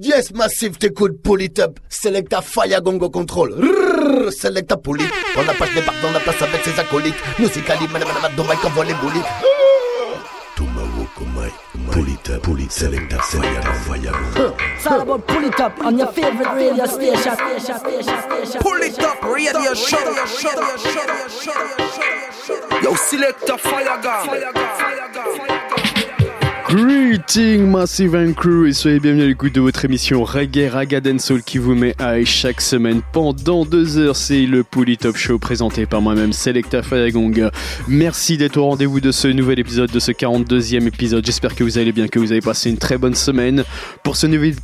Yes, Massive, t'écoutes Polytop. Selecta Fire Gongo Control. Rrrr, Selecta Poly. Quand la page débarque dans la place avec ses acolytes. Musicali, madame, madame, domai, qu'on voit les boulis. Pulita, Pulita, Selecta Fire, Fire. It's all about pull it up on your favorite radio station. station, station, station. Pull it up, radio show. Yo, select a fire gun. Greeting Massive and Crew et soyez bienvenue à l'écoute de votre émission Reggae Raga Soul qui vous met à chaque semaine pendant deux heures. C'est le Pouli Top Show présenté par moi-même Selecta Fayagong. Merci d'être au rendez-vous de ce nouvel épisode, de ce 42e épisode. J'espère que vous allez bien, que vous avez passé une très bonne semaine. Pour ce nouvel,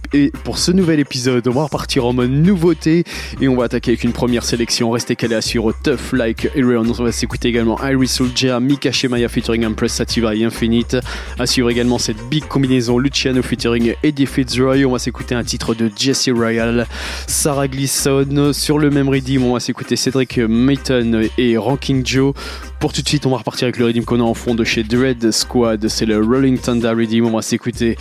pour ce nouvel épisode, on va repartir en mode nouveauté et on va attaquer avec une première sélection. Restez calés sur Tough Like Iron. On va s'écouter également Iris Soldier, Mika Shemaya featuring Empress Sativa et Infinite. Assure également cette big combinaison Luciano featuring Eddie Fitzroy. On va s'écouter un titre de Jesse Royal, Sarah Gleason. Sur le même rythme, on va s'écouter Cedric Mayton et Ranking Joe. Pour tout de suite, on va repartir avec le rythme qu'on a en fond de chez Dread Squad. C'est le Rolling Thunder Redeem. On va s'écouter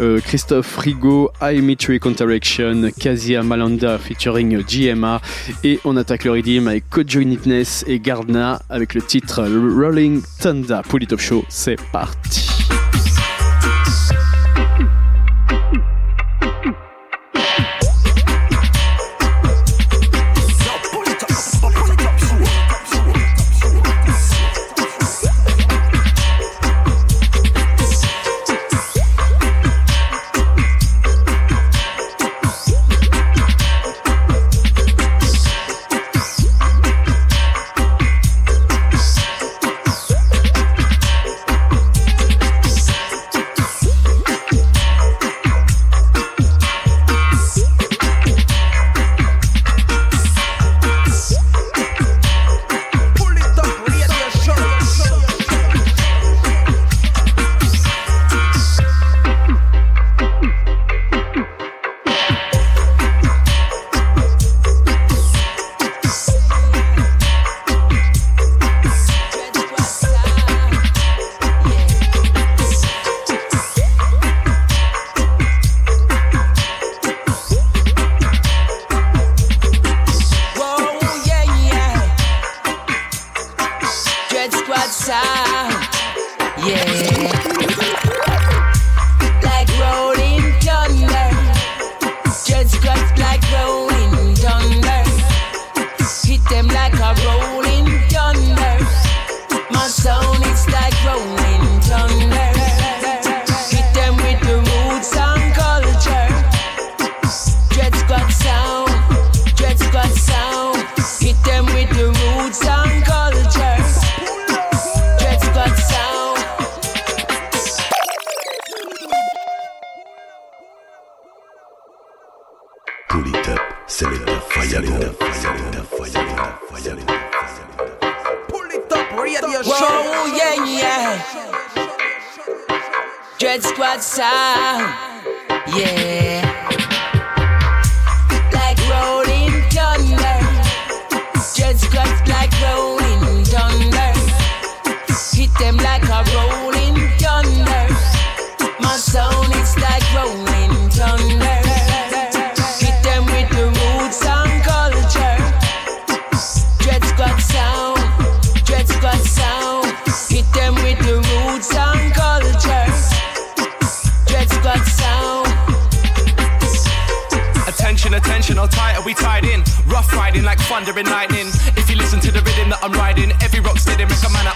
euh, Christophe Rigo, I Metric Counteraction, Kazia Malanda featuring GMA. Et on attaque le rythme avec Kojo Nitness et Gardna avec le titre Rolling Thunder. Top Show, c'est parti.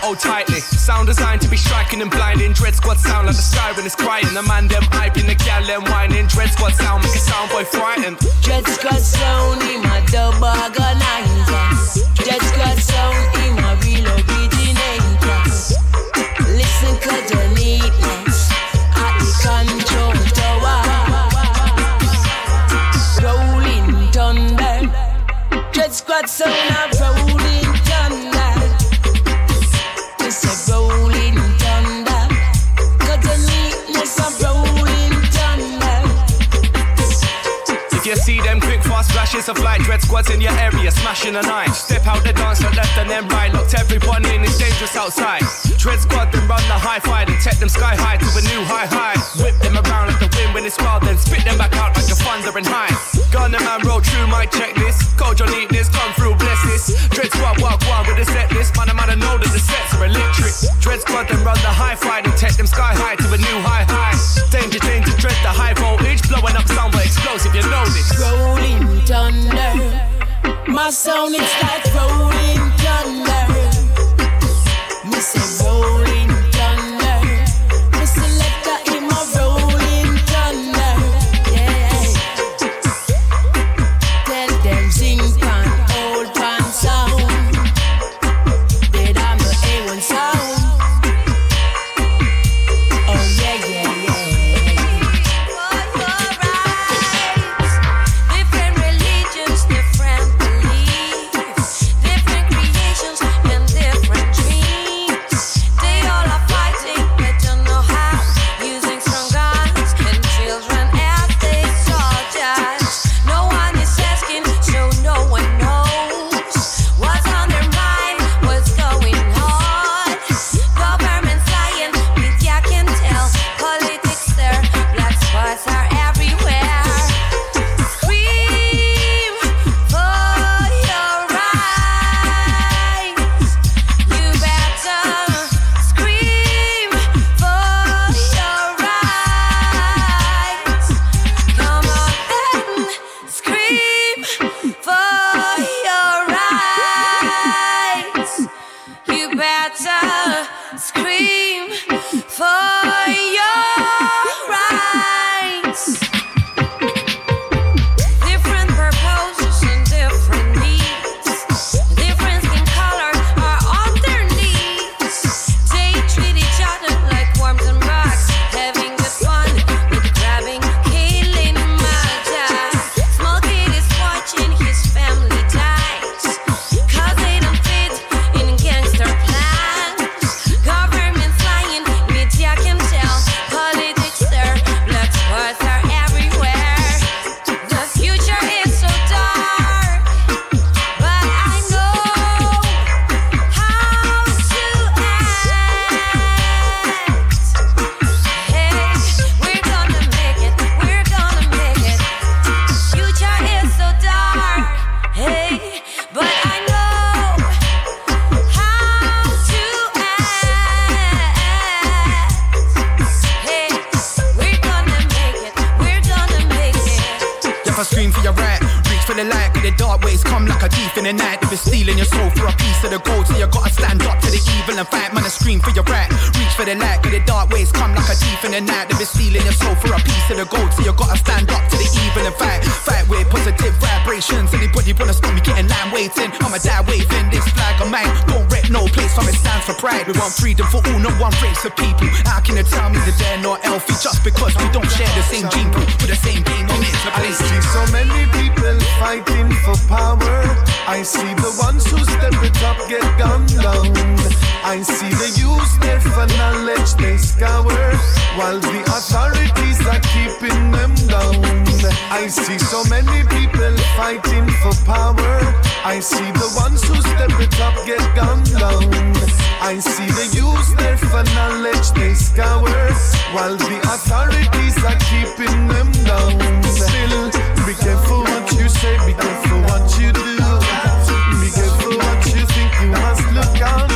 hold tightly. Sound designed to be striking and blinding. Dread squad sound like the siren is crying. The man them hyping, the gal them whining. Dread squad sound make a sound boy frightened. Dread squad sound in my double organizer. Dread squad sound in my real originator. Listen, cause you need this. At the control tower. Rolling thunder. Dread squad sound, I. high five and take them sky high to a new high high. Whip them around like the wind when it's wild, then spit them back out like a wandering high. Gunner man roll through my checklist. Code your neatness, come through, bless this. Dread squad walk one with a set list. Man, I man, I know that the sets are electric. Dread squad then run the high fi and take them sky high to a new high high. Danger, danger, dread the high voltage. Blowing up but explosive, you know this. Rolling. My sound is like rolling night. If it's stealing your soul for a piece of the gold, so you gotta stand up to the evil and fight. Man, I scream for your right, for the light, but the dark ways come like a thief in the night. If it's stealing your soul for a piece of the gold, so you gotta stand up to the evil and fight. Fight with positive vibrations. Anybody wanna stop me getting line waiting? I'ma die waving this flag of mine. Don't wreck no place, from it stands for pride. We want freedom for all, not one race of people. How can you tell me that they're not healthy just because we don't share the same gene pool with the same game on it? I see so many people fighting for power. I see the ones who step it up get gunned down. I see they use their for knowledge they scour, while the authorities are keeping them down. I see so many people fighting for power. I see the ones who step it up get gunned down. I see they use their for knowledge they scour, while the authorities are keeping them down. Still, be careful what you say, be careful what you do. Be careful what you think, you must look out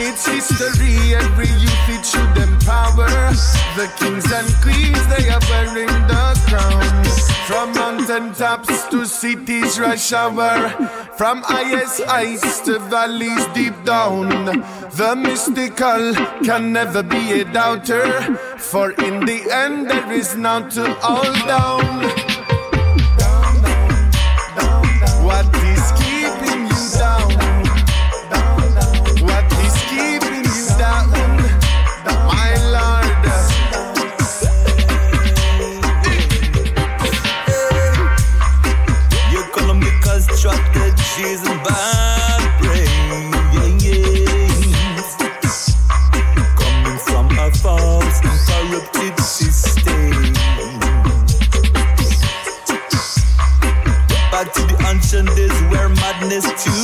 It's history, every youth it should empower. The kings and queens, they are wearing the crown. From mountain tops to cities rush hour. From highest heights to valleys deep down. The mystical can never be a doubter. For in the end, there is none to all down. Madness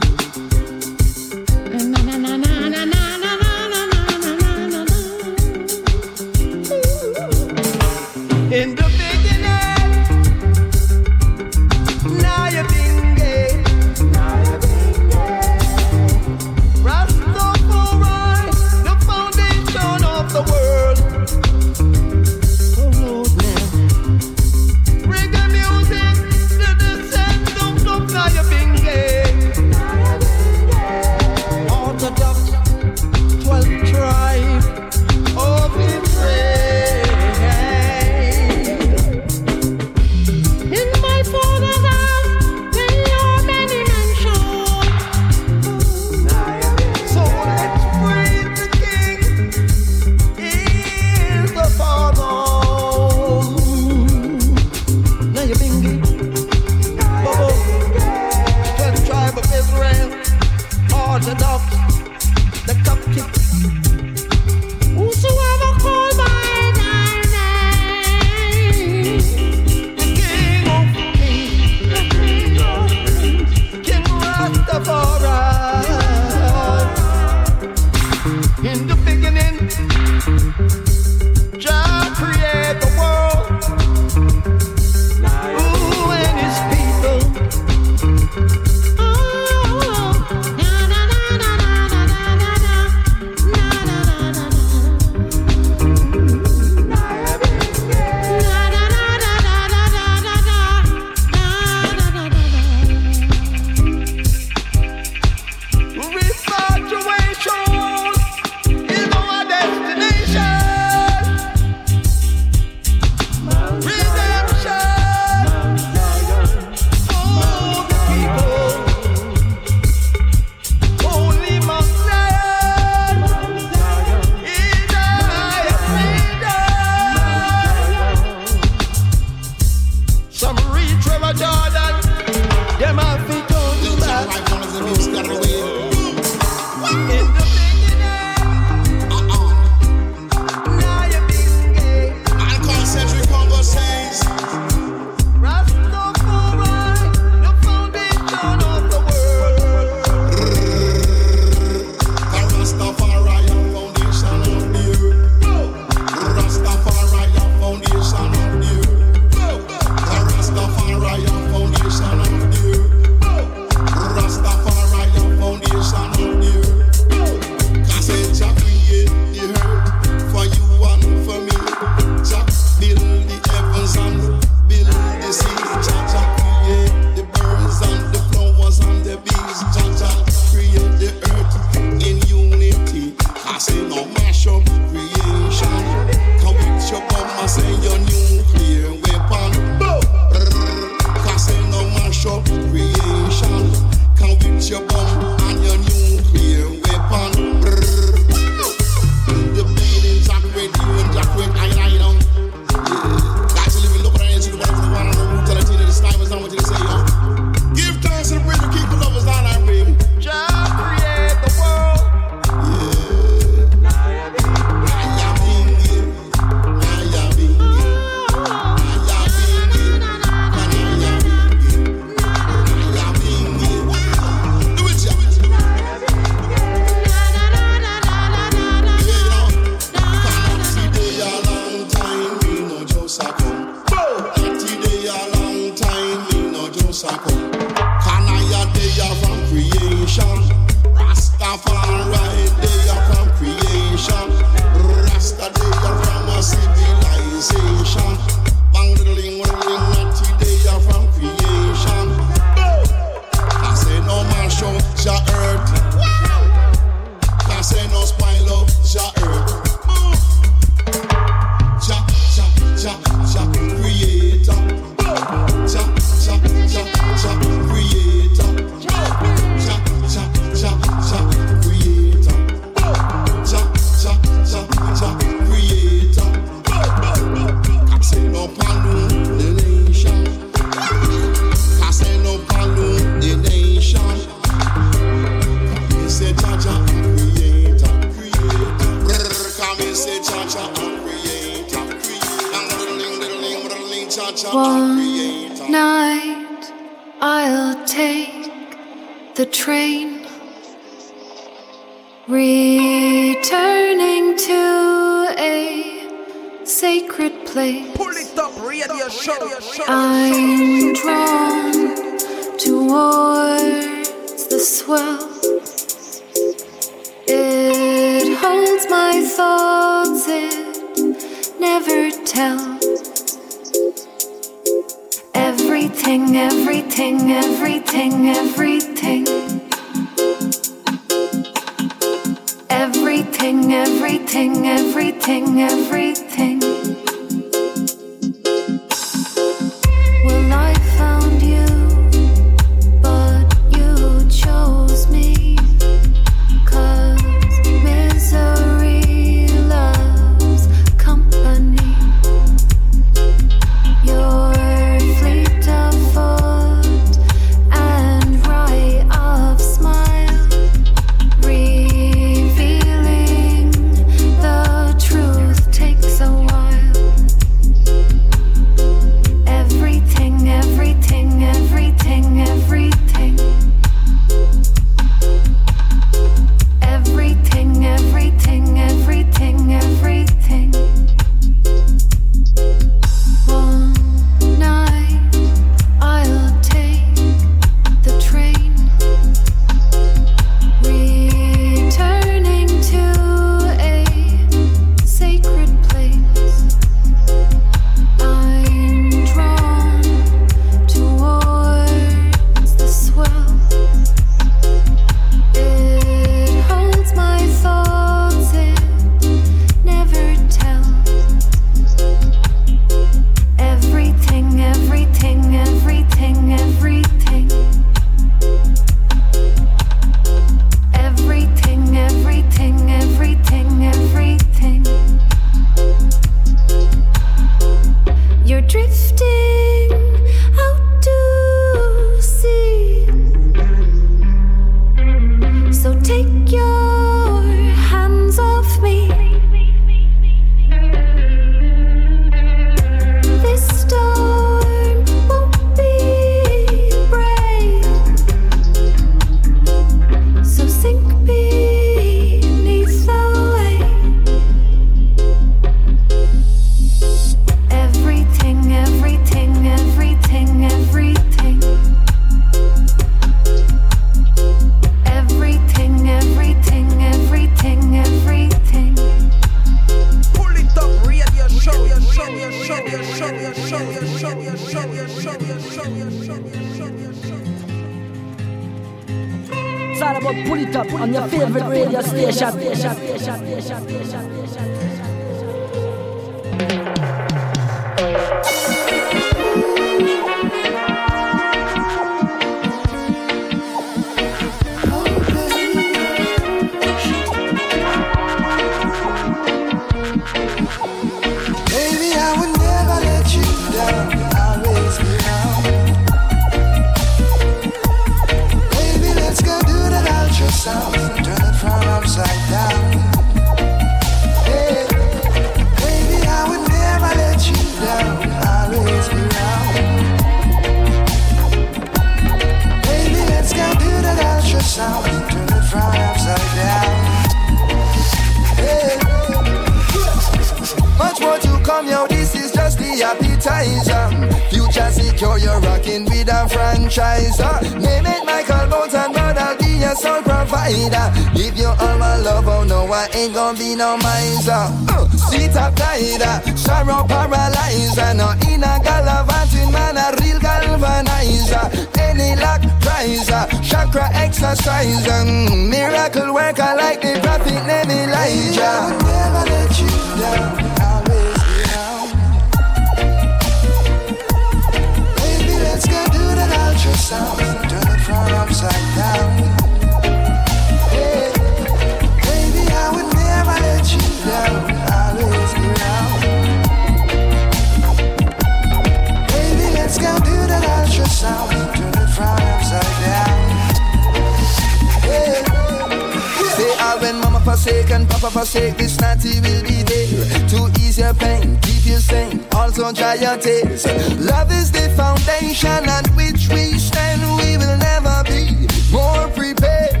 forsake and Papa forsake, this natty will be there to ease your pain, keep you sane, also dry your tears. Love is the foundation on which we stand. We will never be more prepared.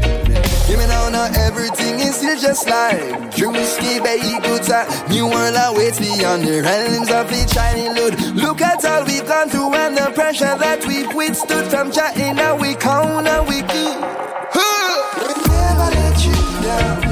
Give me now, now everything is still just like Drewski, baby, good time. New world awaits beyond the realms of the shiny load. Look at all we've gone through and the pressure that we've withstood from chatting. Now we count and we keep. Never let you down.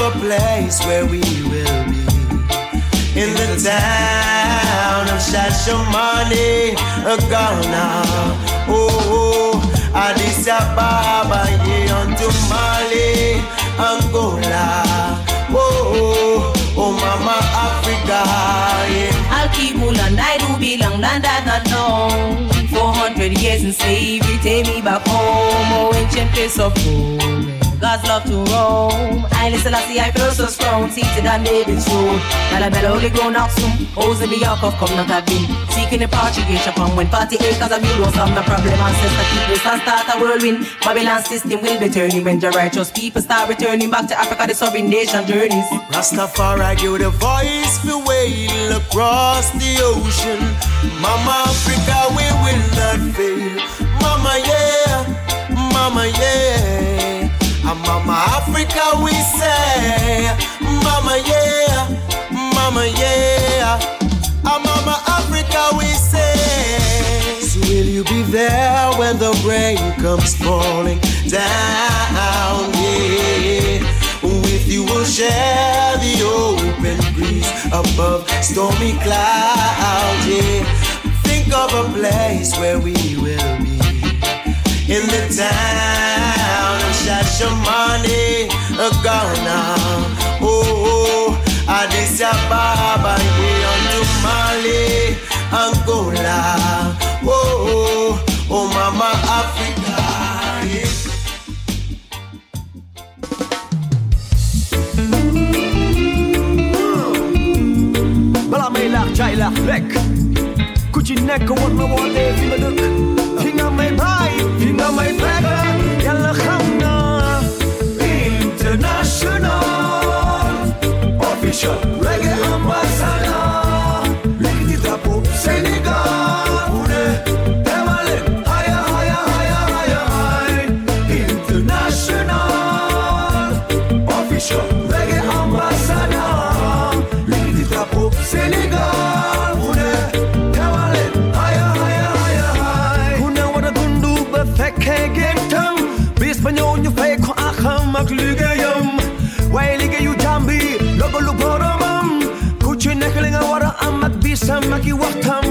a place where we will be. In the town of Shashamane, Ghana. Oh, Addis Ababa, unto Mali, Angola. Oh, oh, oh, Mama Africa, yeah. I'll keep Mulan, I do belong, land that not known. 400 years in slavery, take me back home. Oh, ancient place of gold. God's love to roam. I listen, I see, I feel so strong. Seated on David's throne. Bella only grown up soon. O's in the ark of come not have been. Seeking the Portuguese upon when 40 acres of you some the problem. Ancestor people and start a whirlwind. Babylon system will be turning when the righteous people start returning back to Africa. The sovereign nation journeys. Rastafari give the voice for wail across the ocean. Mama Africa, we will not fail. Mama, yeah, Mama, yeah. Africa, we say, Mama, yeah, Mama, yeah. And Mama Africa, we say. So will you be there when the rain comes falling down? Yeah. With you will share the open breeze above stormy clouds. Yeah. Think of a place where we will be in the town of Shashamane, Ghana. Oh, oh, Addis Ababa, unto Mali, Angola. Oh, oh, oh, Mama Africa. Yeah. Bala may lak jay lak lek Kuchin nek ko wat me Official am ak bisam ak i waxtam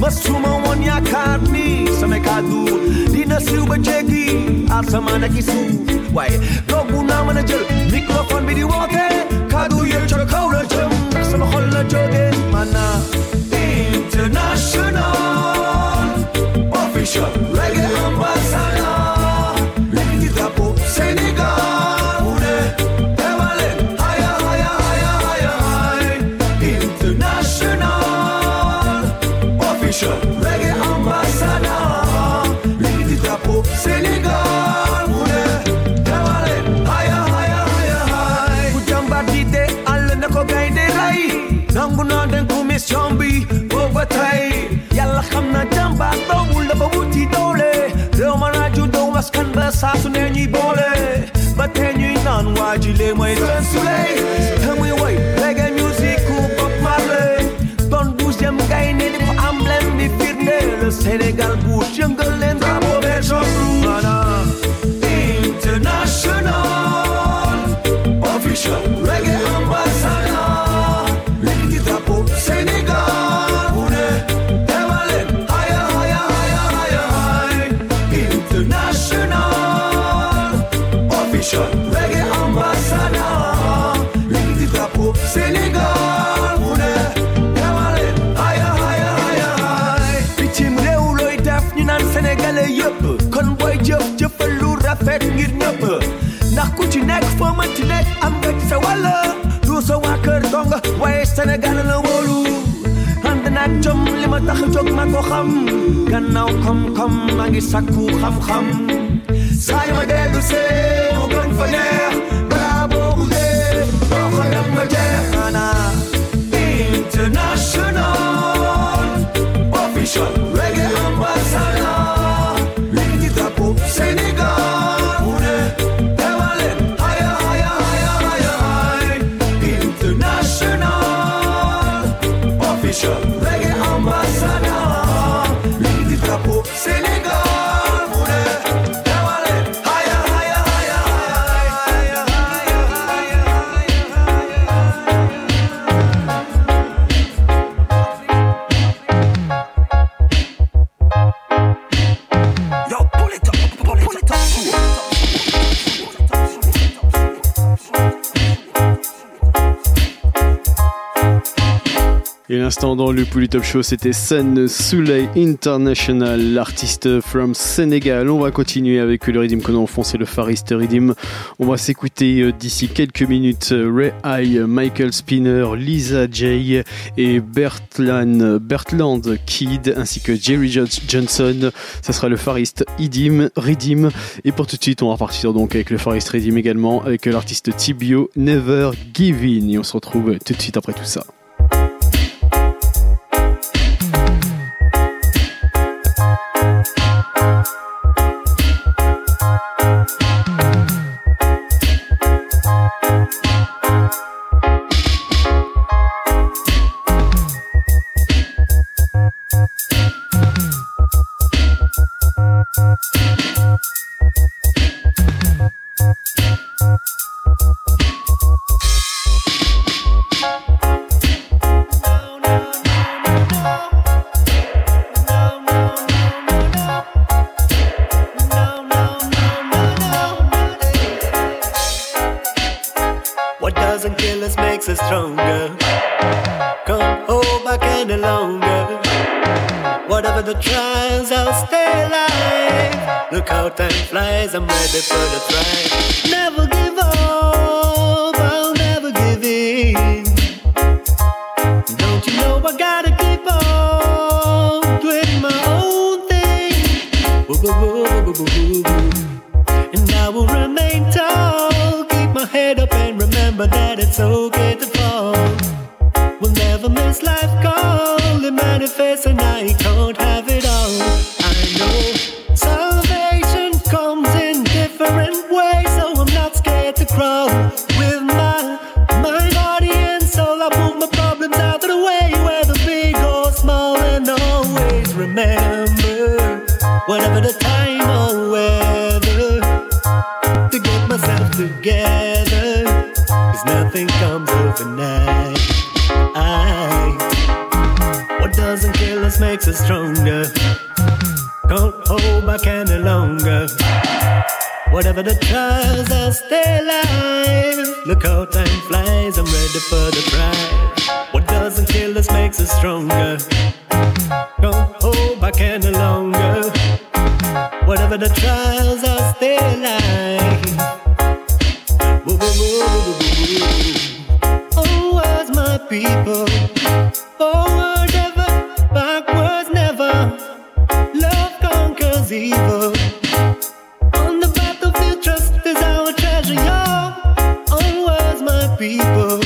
masuma woon yaakaar ni sama kàddu dina siiw ba jéggi asamaan ak i suuf waaye doogu naa mën a jël microphone bi di woote kàddu yëpp ca kaw jëm sama xol jóge mana international official doole réew ma naa juddoo askan ba saa su ne ñuy boole ba tey ñuy naan waa ji lee mooy seen suley te muy woy reggae music ku Marley. Doon douzième gaynde di ko emblème di firnde le Sénégal bu yëngal leen drapeau vert jaune rouge maanaam international official nekk foo mën ci nekk am nga ci sa wàll du sa waa kër dong waaye Sénégal la wóolu ànd naag jom li ma tax a jóg ma ko xam gannaaw kom-kom maa ngi sakku xam-xam saa yu ma dellu see mu gën fa neex l'instant dans le Pouli Top Show, c'était Sen Souley International, l'artiste from Sénégal. On va continuer avec le rythme qu'on a enfoncé, le Farist Rhythm. On va s'écouter euh, d'ici quelques minutes euh, Ray High, Michael Spinner, Lisa J et Bertland, Bertland Kid ainsi que Jerry Jo- Johnson. Ça sera le Farist Idim, Rhythm. Et pour tout de suite, on va repartir donc avec le Farist Rhythm également avec l'artiste Tibio Never Give In. Et on se retrouve tout de suite après tout ça. fearless makes us stronger. Don't hold back any longer. Whatever the trials are, stay alive. Oh, oh, oh, oh, as my people, forward ever, backwards never. Love conquers evil. On the battlefield, trust is our treasure. oh, oh, as my people.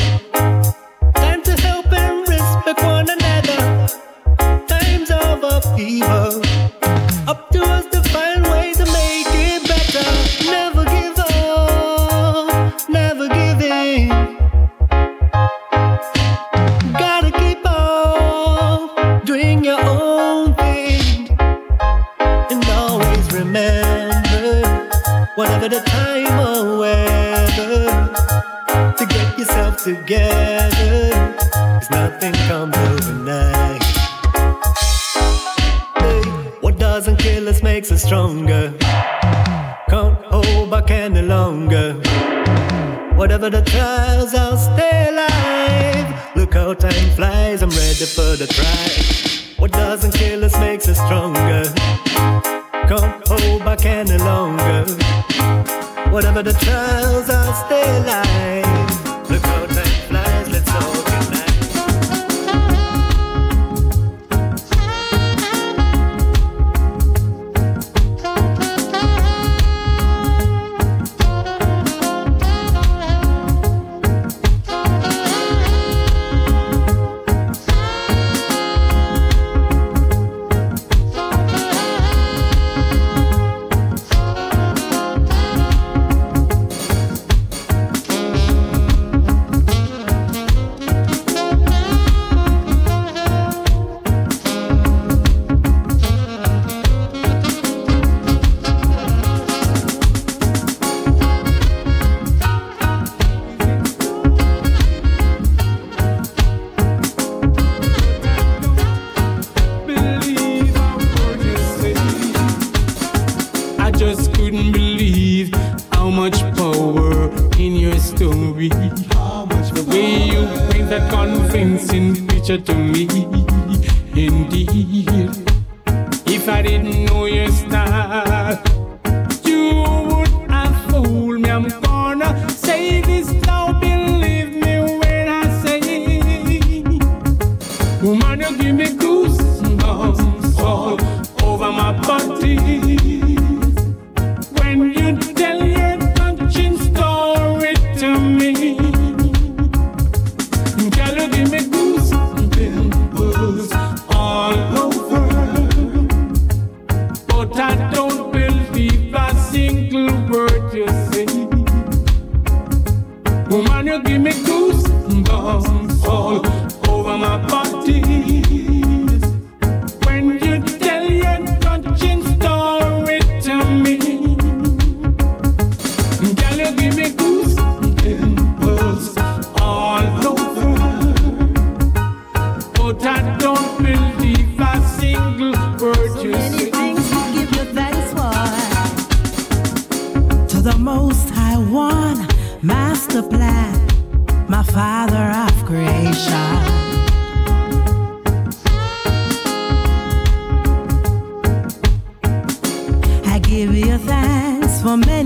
the track.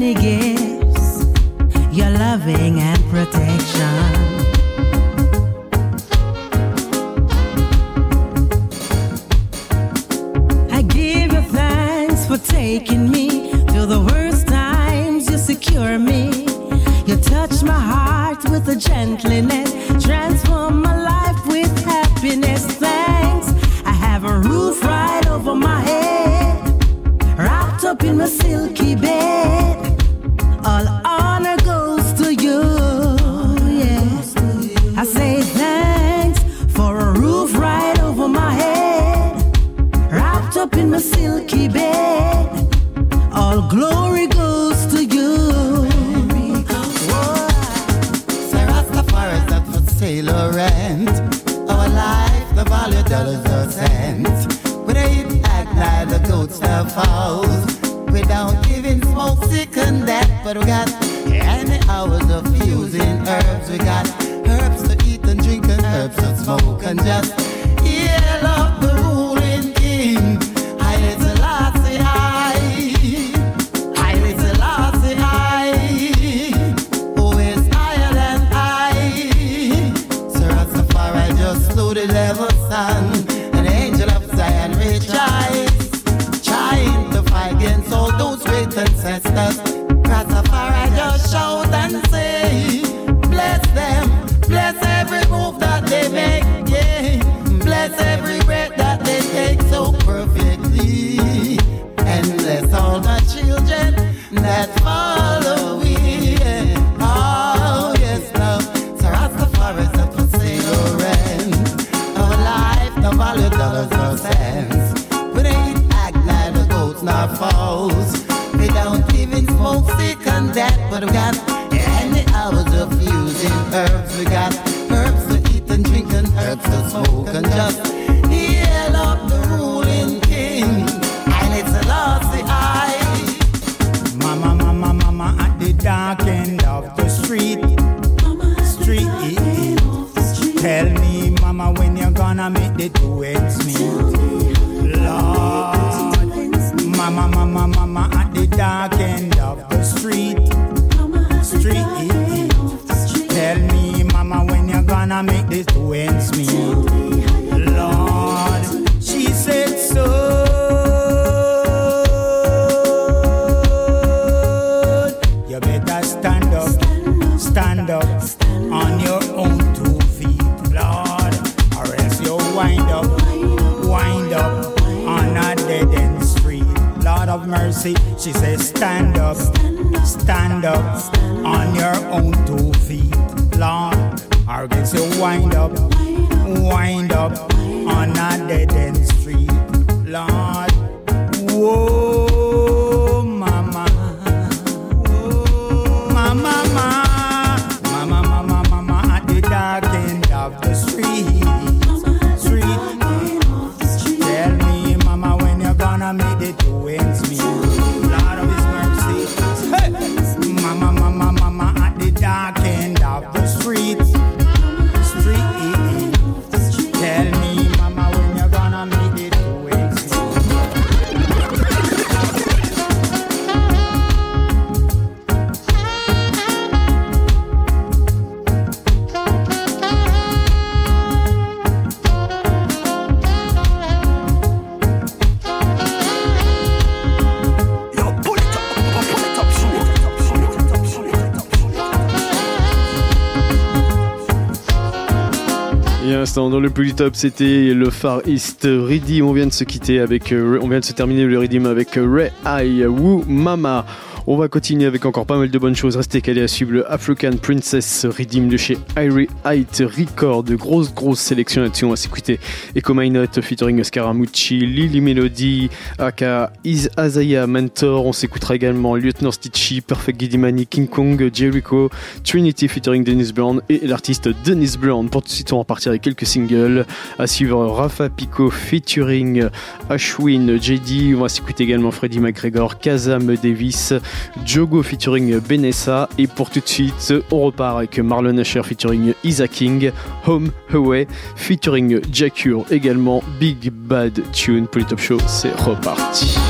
Again. dans le plus top, c'était le Far East Redeem. On vient de se quitter avec, euh, on vient de se terminer le Redeem avec euh, Ray I Woo Mama. On va continuer avec encore pas mal de bonnes choses. Restez calés à suivre le African Princess Redeem de chez Irie Height Record. De grosses, grosses sélections là-dessus. On va s'écouter Echo My Note featuring Scaramucci, Lily Melody, Aka, Is Azaya Mentor. On s'écoutera également Lieutenant Stitchy, Perfect Guidimani, King Kong, Jericho, Trinity featuring Dennis Brown et l'artiste Dennis Brown. Pour tout de suite, on va partir avec quelques singles. À suivre Rafa Pico featuring Ashwin, JD. On va s'écouter également Freddy McGregor, Kazam Davis. Jogo featuring Benessa. Et pour tout de suite, on repart avec Marlon Asher featuring Isa King, Home Away featuring Jacure également, Big Bad Tune. Pour show, c'est reparti.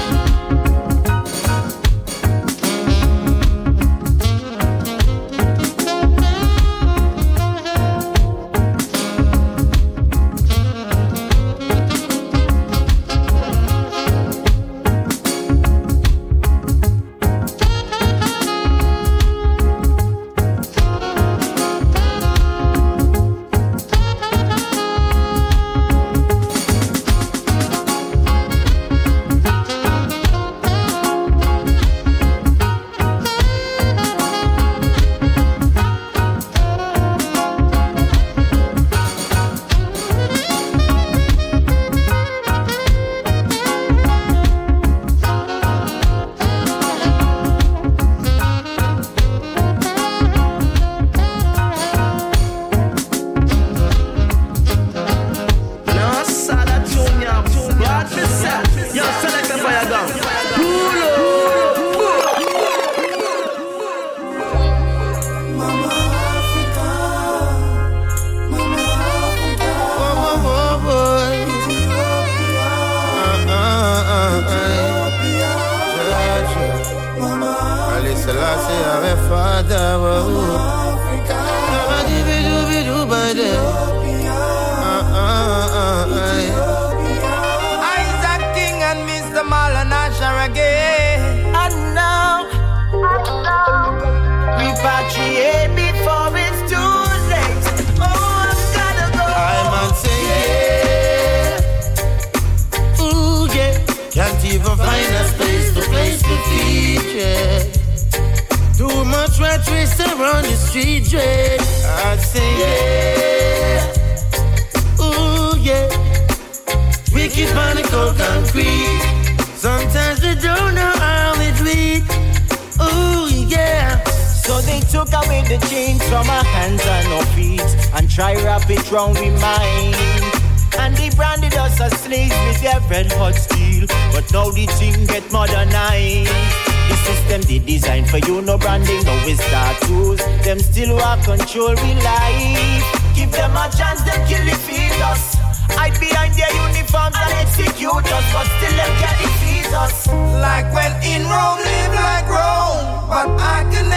Like when in Rome, live like Rome, but I can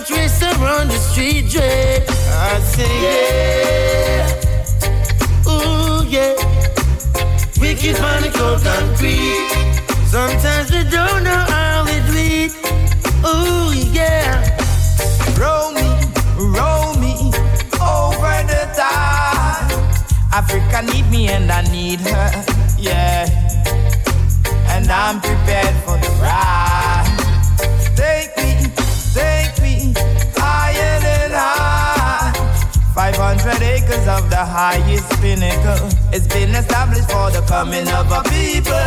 rat race around the street, yeah. I say yeah. Ooh yeah. Wicked panic on concrete. Sometimes we don't know how it read. Ooh yeah. Roll me, roll me over the tide. Africa need me and I need her, yeah. And I'm prepared for the ride. 500 acres of the highest pinnacle. It's been established for the coming of a people.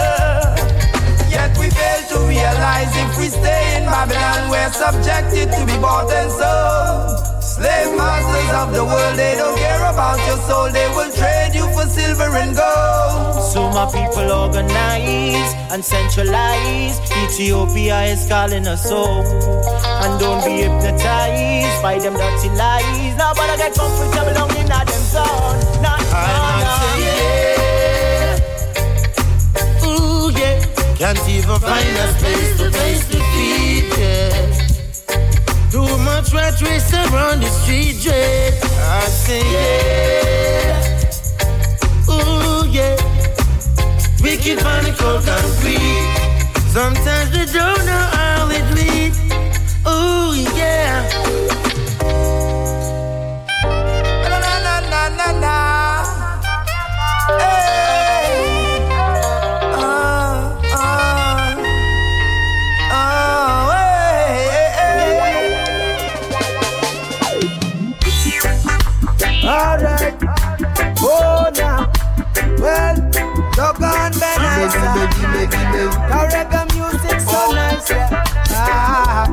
Yet we fail to realize if we stay in Babylon, we're subjected to be bought and sold. Slave masters of the world, they don't care about your soul, they will trade for silver and gold. So my people organize and centralize. Ethiopia is calling us home. And don't be hypnotized by them dirty lies. Nobody get comfortable down in them zone. Not Ooh yeah. Can't even find a space to place the feet, yeah. Too much rat race around the street, yeah. I say yeah. Yeah. Wicked panic on concrete. Sometimes we don't know how it lead. Ooh yeah. Na na na na na na. Hey. Dog on Ben Isa. The reggae music so nice, yeah. Ah.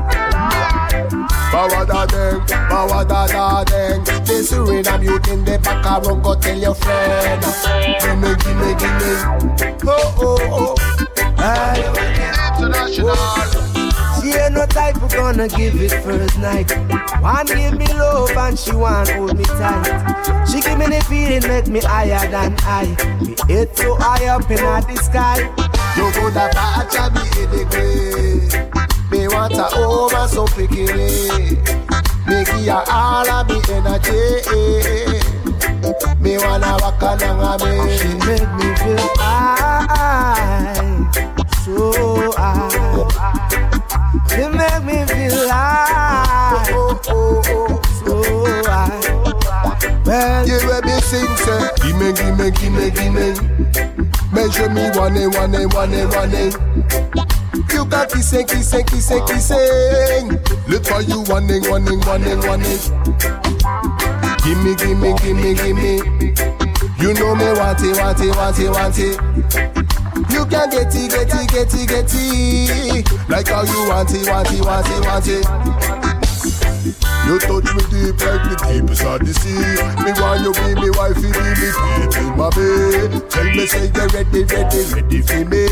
Bawa da deng, bawa da da deng. This Suriname youth in the back a run, go tell your friend. Gimme, gimme, gimme. Oh, oh, oh. Aye. International. Ain't no type who gonna give it first night. One give me love and she want hold me tight. She give me the feeling make me higher than I. Me head so high up in the sky. You go da patcha me in the grave. Me want a over so pickily. Me give ya all of me energy. Me wanna walk along me. She make me feel high, so high. She make me feel high, so high. Well, You will be sing say, gimme, gimme, gimme, gimme. Measure me one one one one. You got kissing, kissing, kissing, kissing. Look for you one one one one. Gimme, gimme, gimme, gimme. You know me want it, want it, want it, want it. You can get it, get it, get it, get it. Like how you want it, want it, want it, want it. You touch me deep like the deepest of the sea. Me want you be me wifey, be me sweetie, my babe. Tell me say you ready, ready, ready for me.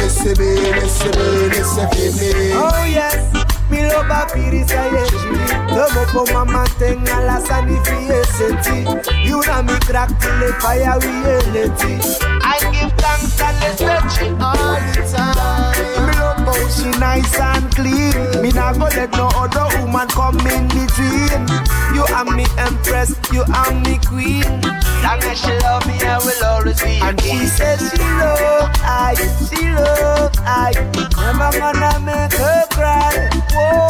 Listen me, listen me, listen for me. Oh yes, mi loba pirisa yeji Tomo po mama tenga la sanifie senti. You na mi crack till the fire we eleti I give thanks and you all the time Me she nice and clean. Me nah go let no other woman come in between. You are me empress, you are me queen. Long as she love me, I will always be And she says she love I, she love I. Never gonna make her cry? Whoa,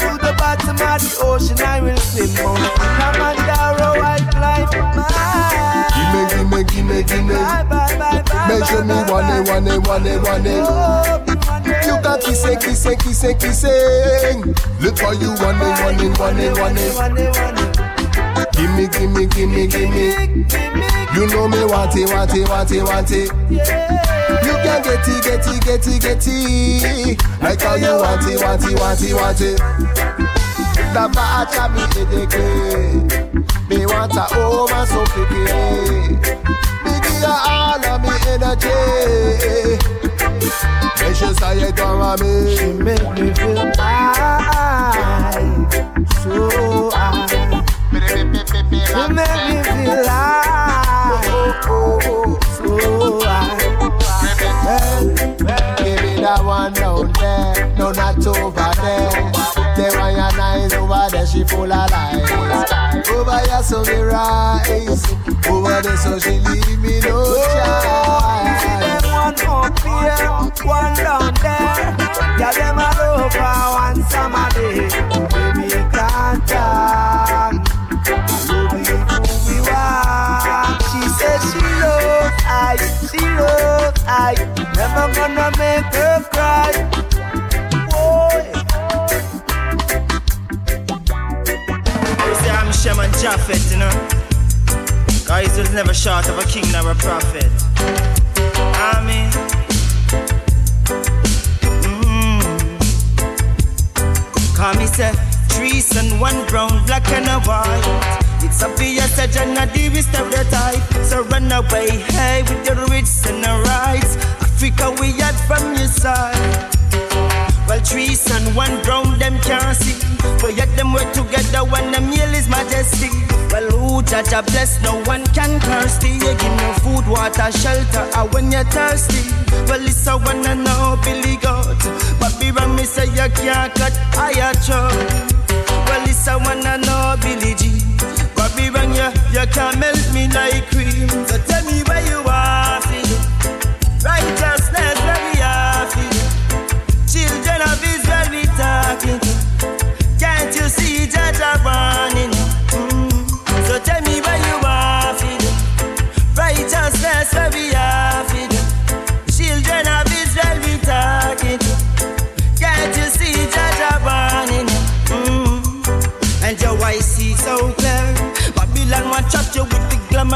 to the bottom of the ocean I will swim Kilimanjaro I climb Bye Gimme, gimme, gimme, gimme. Bye, bye, bye, bye Measure me one day, one day, one You got kissing, kissing, kissing, kissing. Look for you one day, one day, one day, one day. Gimme, gimme, gimme, gimme. You know me want it, want it, want it, want it. You can get it, get it, get it, get it. Like how you want it, want it, want it, want it. The bacha me headache. Me want a home and so picky. Me give you all of me energy. Make sure say you don't me. She make me feel high, so high. She make me feel high, so high. Give me that one down there, no not over there. The one your nice over there, she full of lies. Over here so me rise, over there so she leave me no choice. One up here, one down there. Yeah, them all over one summer day. Baby, can't talk. Who we want. She says she loves I, she loves I. Never gonna make her cry. Boy. You say I'm Shaman Japhet, you know. Guys was never short of a king nor a prophet. Amen. Mm. Call me say trees and one brown, black and a white. It's obvious that you're not the best of the type. So run away, hey, with your rich and the rights. Africa, we had from your side. Well, trees and one brown, them can't see. But yet them work together when the meal is majesty. Well, who judge a bless, no one can curse thee. You give no food, water, shelter, or when you're thirsty. Well, it's a one and no Billy God. But be wrong, me say you can't cut higher chop. Well, it's a one and no Billy G. But be wrong, you, you can't melt me like cream.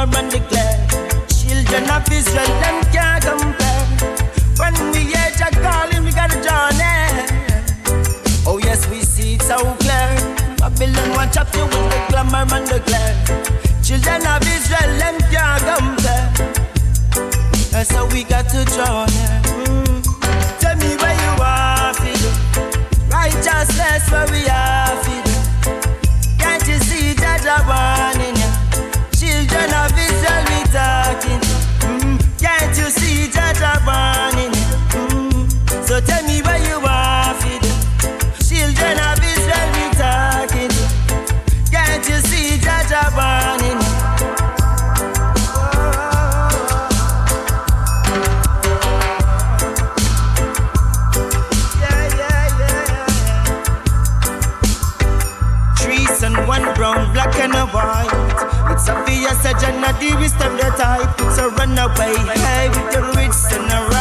With and the glare. Children of Israel them can't compare. When we hear Jah calling, we gotta journey. Oh yes, we see it so clear. Babylon want chop you with the glamour and the glare. Children of Israel, them can't compare. And so we got to join run away, hey, with your rich and the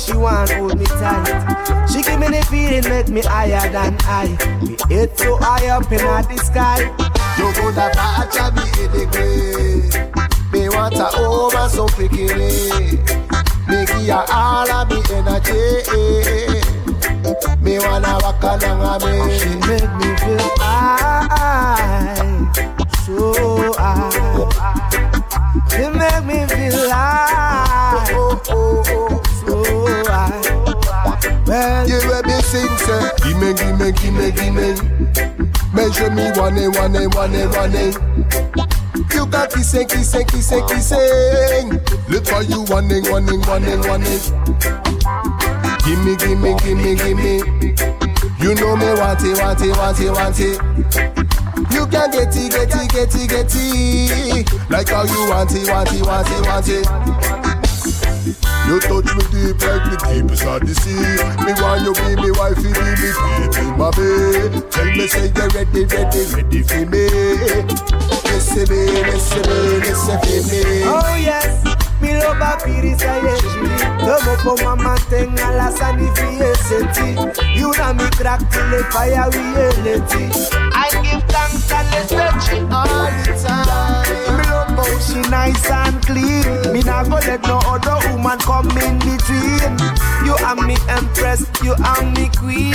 she want hold me tight. She give me the feeling make me higher than I. Me head so high up in the sky. You go da in the grave. Me want a over so quickly. Me give her all of me energy. Me wanna walk along me. She make me feel high, gimme, gimme, gimme. Measure me one day, one day, one day, one day. You got kissing, kissing, kissing, kissing. Look for you one day, one day, one day, one day. Gimme, gimme, gimme, gimme. You know me want it, want it, want it, want it. You can get it, get it, get it, get it. Like how you want it, want it, want it, want it. You touch me deep like the deepest of the sea. Me want you be me wife, be me baby, my baby. Tell me say you ready, ready, ready for me. Listen me, listen me, listen for me. Oh yes, mi lo papiri sa yeji Tomo po mama tenga la sanifiye senti You na mi crack till the fire we eleti I give thanks are me empress, you are me queen.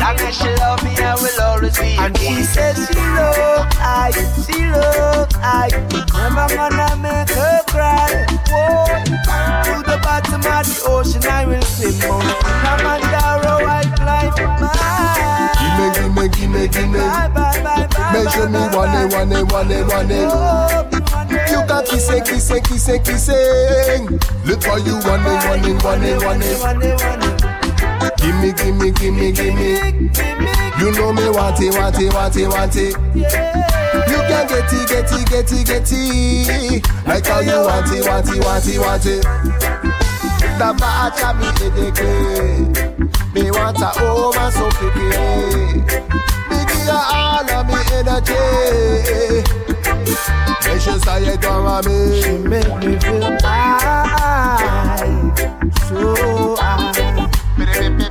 Long as she love me, I will always be And she says she love I, she love I. Never gonna make her cry? Whoa, to the bottom of the ocean I will swim Mount Kilimanjaro I climb Bye Gimme, gimme, gimme, gimme. Bye, bye, bye, bye Measure me one day, one day, one day, one day. You got kissing, kissing, kissing, kissing. Look for you one day, one day, one day, one day. Gimme, gimme, gimme, gimme. You know me want it, want it, want it, want it. You can get it, get it, get it, get it. Like how you want it, want it, want it, want it. The bacha me edeke. Me want a home and so picky. Me give you all of me energy. Precious how you done me. She make me feel alive, so high. She make me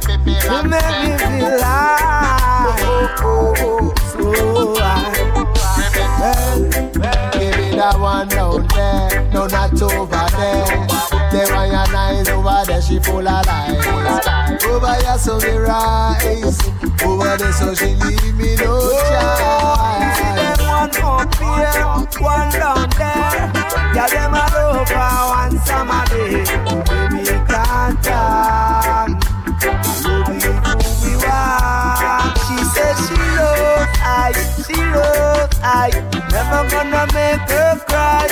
feel high, so high. Give me that one down there, no not over there. The one your nice over there, she full of lies. Over here so me rise, over there so she leave me no choice. One up here, one down there. Yeah, them all over one summer day. Baby, can't talk. Who we want. She says she love I, she love I. Never gonna make her cry.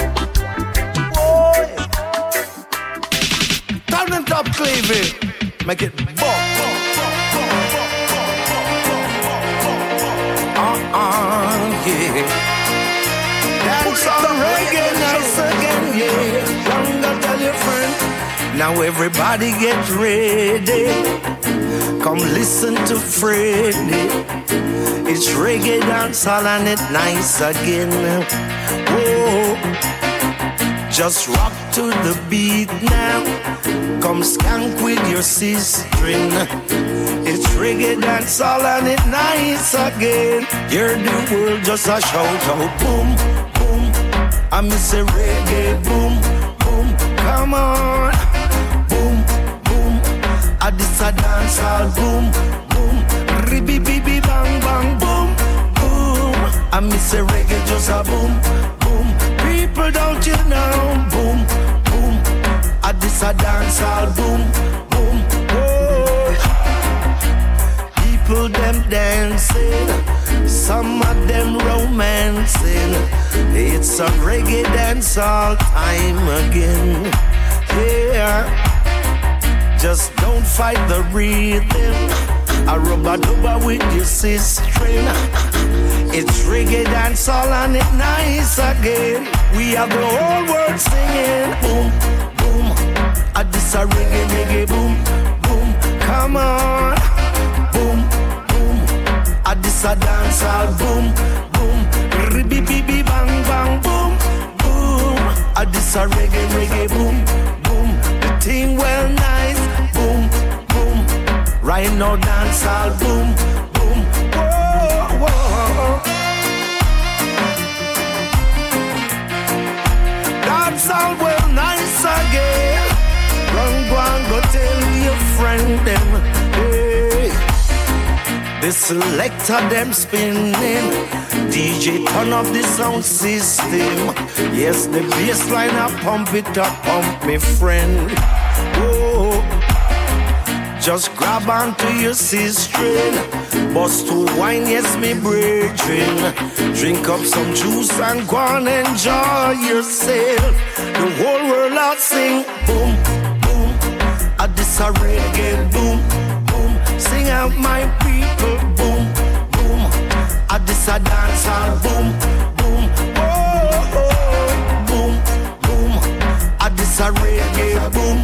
Boy. Turn it up, Cleavy. Make it bump. Uh-uh, yeah. Dance on reggae nice again, yeah. Younger, tell your friend. Now everybody get ready. Come listen to Freddy. It's reggae dancehall and it nice again. Whoa. Just rock to the beat now. Come skank with your sister. It's reggae dancehall and it nice again. Hear the world just a shout out boom, boom. I miss a reggae boom, boom. Come on, boom, boom. I this a dancehall boom, boom. Ribby bibby bang bang boom, boom. I miss a reggae just a boom. People don't you know, boom, boom. I this a dancehall boom, boom. Whoa. People them dancing, some of them romancing. It's a reggae dancehall time again. Yeah. Just don't fight the rhythm. I rub a with your sister. It's reggae dance all and it nice again. We have the whole world singing. Boom, boom. I this a reggae, reggae, boom, boom. Come on. Boom, boom. I this a dance all boom, boom. Ribby, bibby, bang, bang, boom, boom. I this a reggae, reggae, boom, boom. The thing well nice. Right now dance all boom, boom. Whoa, whoa. Dance all well nice again. Run, go and go tell your friend them. Hey. The selector them spinning. DJ turn up the sound system. Yes, the bass line I pump it up, pump me friend. Whoa. Just grab onto your sister. Bust to wine, yes, me brethren. Drink up some juice and go and enjoy yourself. The whole world out sing boom, boom. I this a reggae boom, boom. Sing out my people boom, boom. I this a dance boom, boom. Oh, oh, boom, boom. I this a reggae boom,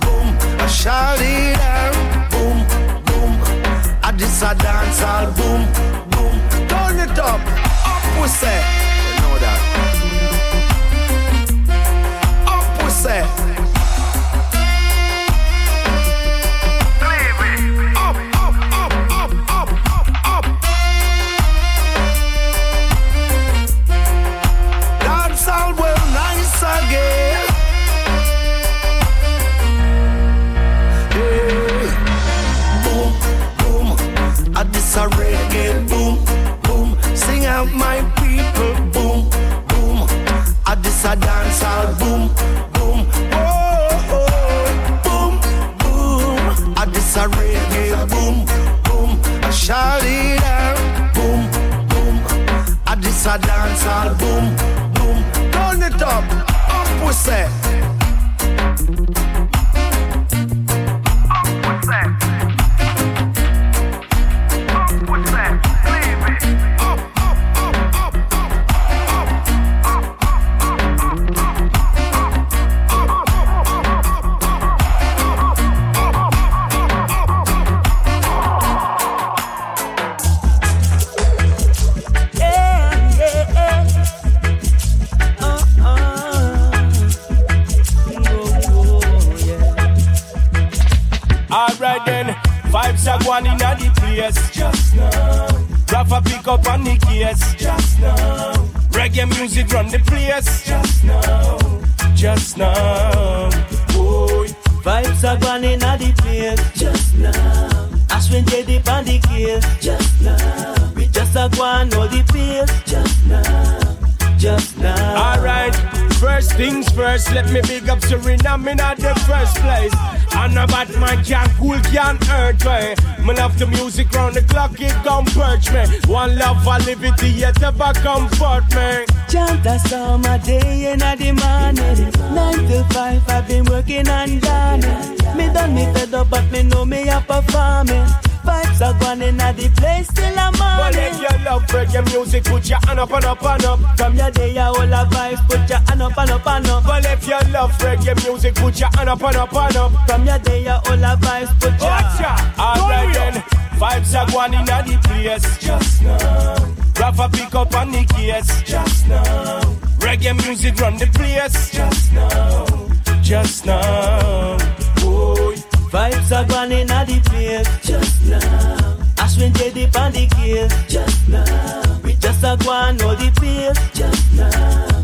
boom. I shout it out a dance hall boom, boom. Turn it up, up we say. You know that. All boom, boom. Turn it up, up we say. Perch me. One love for liberty, yet ever comfort me. Chant a psalm a day in a the morning. Nine to five, I've been working and done. Me done me fed up, but me know me a performing. Vibes are going in the place till I'm But morning. if you love reggae music, put your hand up and up and up. From your day, you all a vibes, put your hand up and up and up. But if you love reggae music, put your hand up and up and up. From your day, you all a vibes, put your Watcha! Alright then, vibes are going in the place. Just now. Rafa pick up on the case. Just now. Reggae music run the place. Just now. Just now. Boy. Vibes are going in the place just now. Ashwin Jedi on the case just now. We just a go and know the pace just now.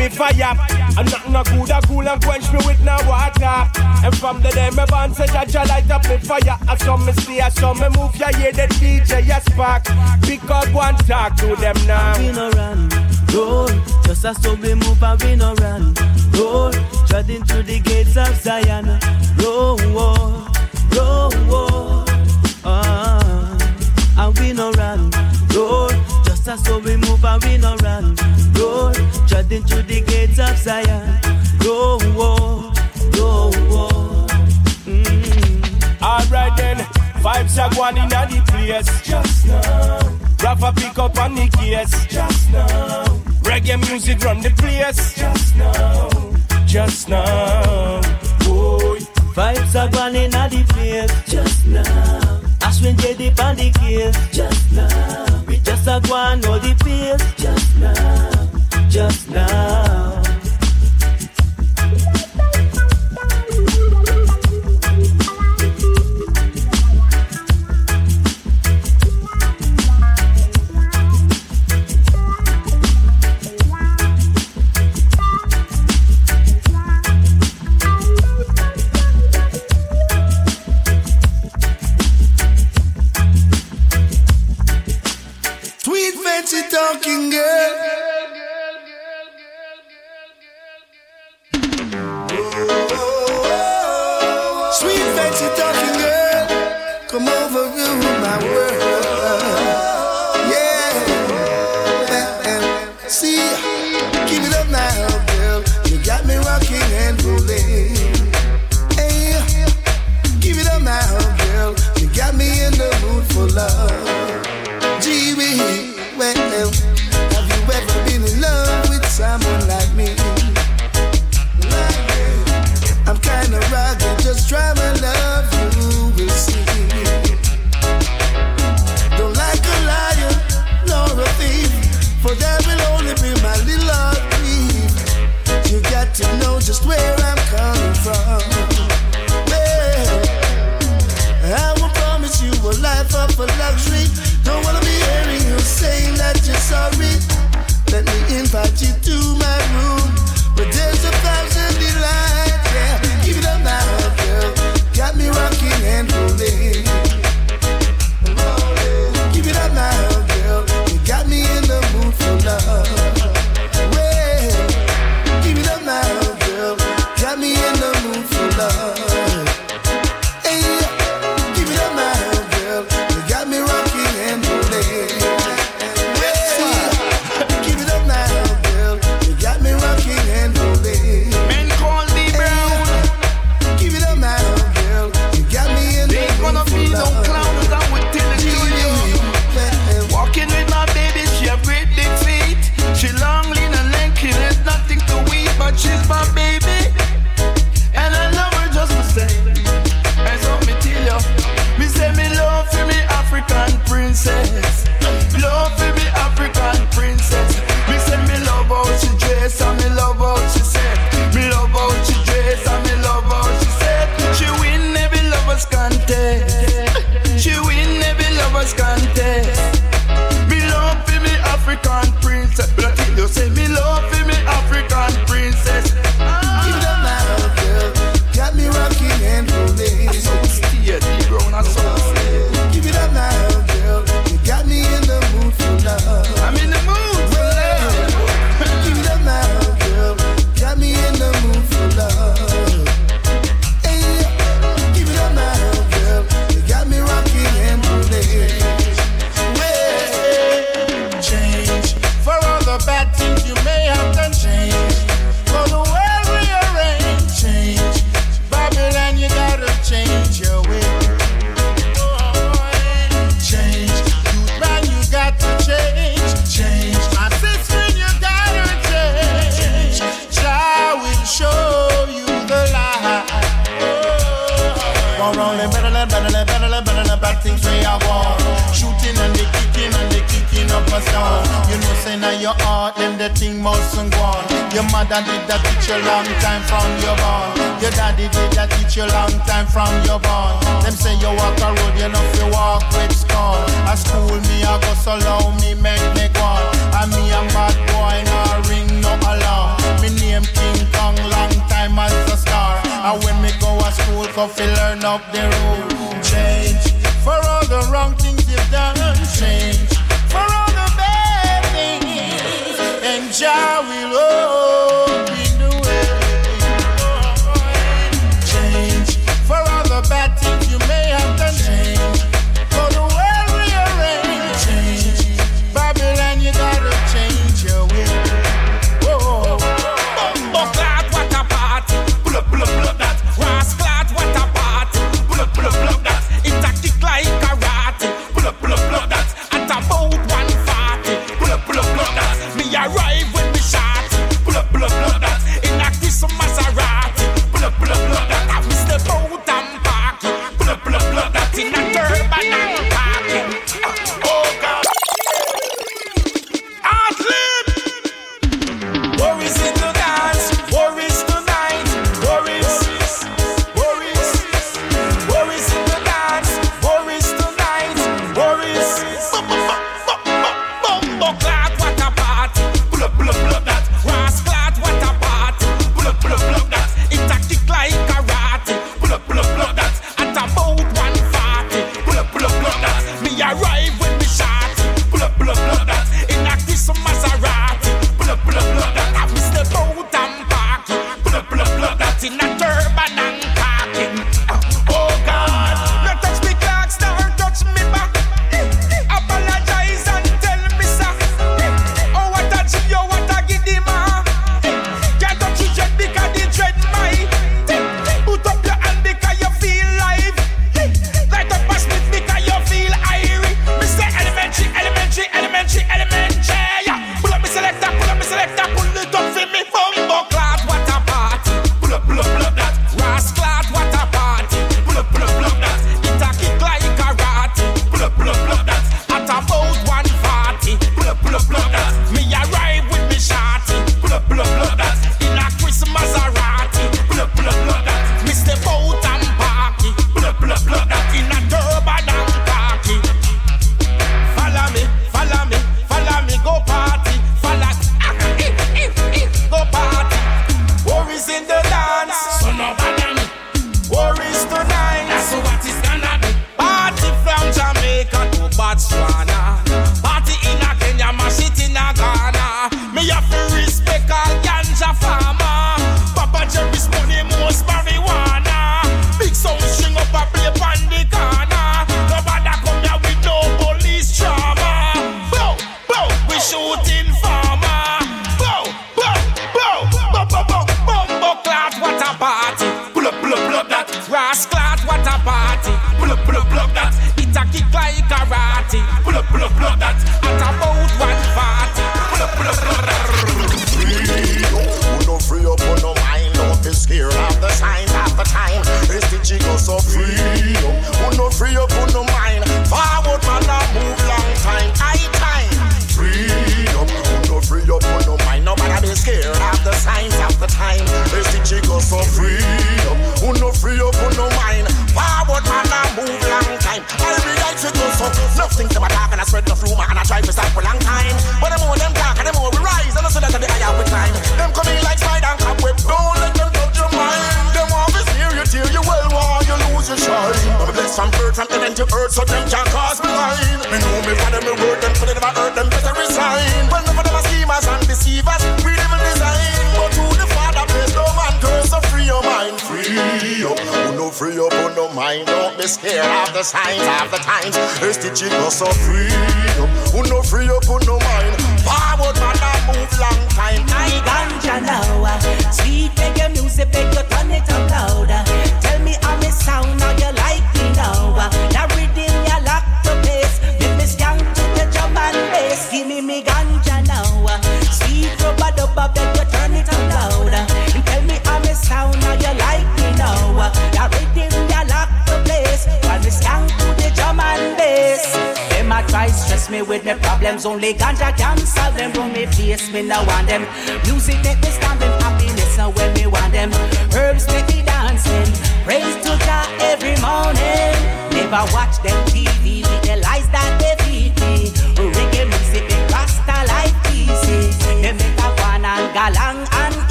Me fire. And nothing no cool, a cool and quench me with no water. And from the day me born, say Jah light up me fire. I saw me stay, I saw me move, yeah, hear the DJ, yes, spark. Pick up one talk to them now. We no run, roll. Just as so we move and we no run, roll. Treading through the gates of Zion, roll, roll, roll, roll. Ah, and we no run, roll faster, so we move and we no run. Roll, treading to the gates of Zion. Go, go, go, go. Mm. Mm-hmm. Alright then, vibes are going in the place. Just now. Rafa pick up on the case. Just now. Reggae music run the place. Just now. Just now. Boy. Vibes are going in the place. Just now. Ashwin JD on the case. Just now. That's a one, all the fears. Just now, just now.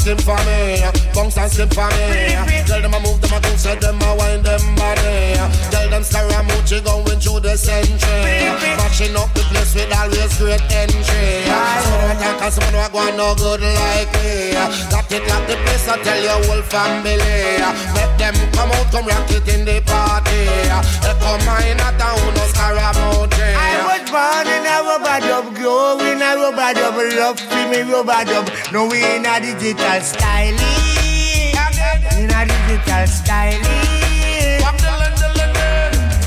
So slip for me, bounce and slip for me. Tell them I move them, I do say them, I wind them body. Tell them Scaramucci going through the century. Matching up the place with always great entry. Someone attack and someone who go no good like me. Got it like the place, I tell your whole family. Make them come out, come rock it in the party. They come in a town, no Scaramucci. I was born in a rubber dub, growing a rubber dub, love for me rubber dub. No, we in a digital styling. In a digital styling.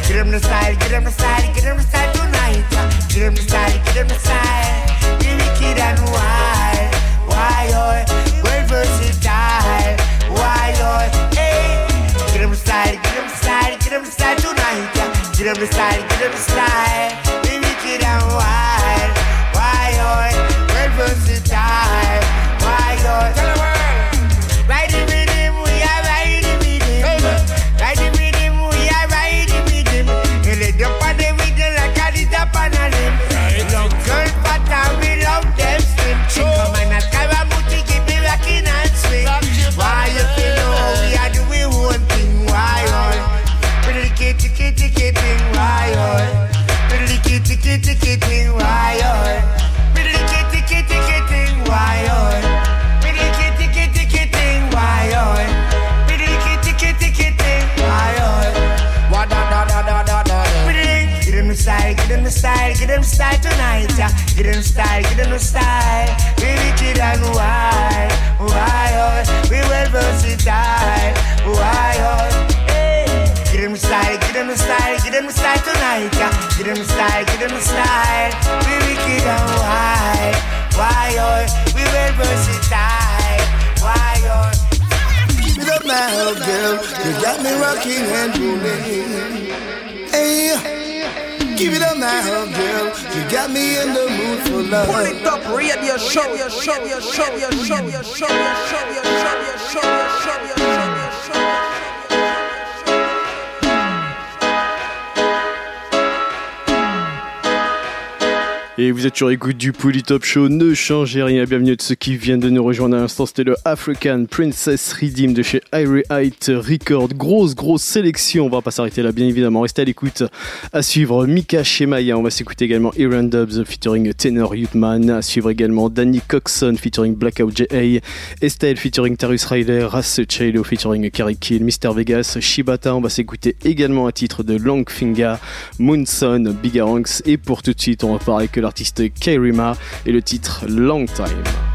Get him the style, get him the style, get him the style tonight. Get him the style, get him the style. Be wicked and wild. Why, oh, well versatile. Why, oh, hey. Get him the style, get him the style, get him the style tonight. yeah. Get him the style, get him the style. Be and wild. Why, oh, eh? well versatile. Why, oh, eh? tell the Get the style, get him the style. We wicked and wild, why, oh? We well versatile, why, oh? Hey. Get him the style, get him the style, get him the style tonight, yeah. Get him the style, get him the style. We wicked and wild, why, oh? We well versatile, why, oh? Give up now, girl. You got me rocking and rolling. Hey, give it up now, girl. You got me in the mood for love. Pull it up, radio show, your show, your show, your show, your show, your show, your show, your show, your show, your show, Et vous êtes sur écoute du Pouli Top Show, ne changez rien, bienvenue de ceux qui viennent de nous rejoindre à l'instant, c'était le African Princess Redeem de chez Irie Height Record, grosse grosse sélection, on va pas s'arrêter là bien évidemment, restez à l'écoute, à suivre Mika Shemaya, on va s'écouter également Iran Dubs featuring Tenor Youthman, à suivre également Danny Coxon featuring Blackout J.A., Estelle featuring Tarus Riley, Ras Chalo featuring Carrie Kill, Mr Vegas, Shibata, on va s'écouter également un titre de Longfinger, Moonson, Bigaranx, et pour tout de suite on va parler que l'artiste Kairima et le titre Long Time.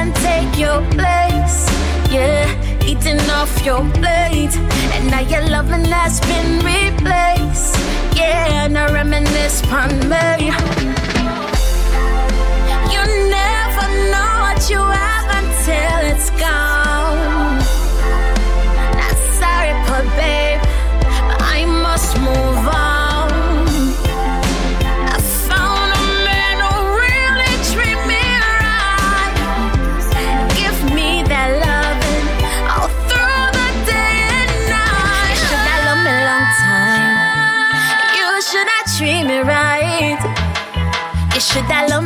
Another take your place. Yeah, eating off your plate. And now your loving has been replaced. Yeah, and I reminisce on me. You never know what you have until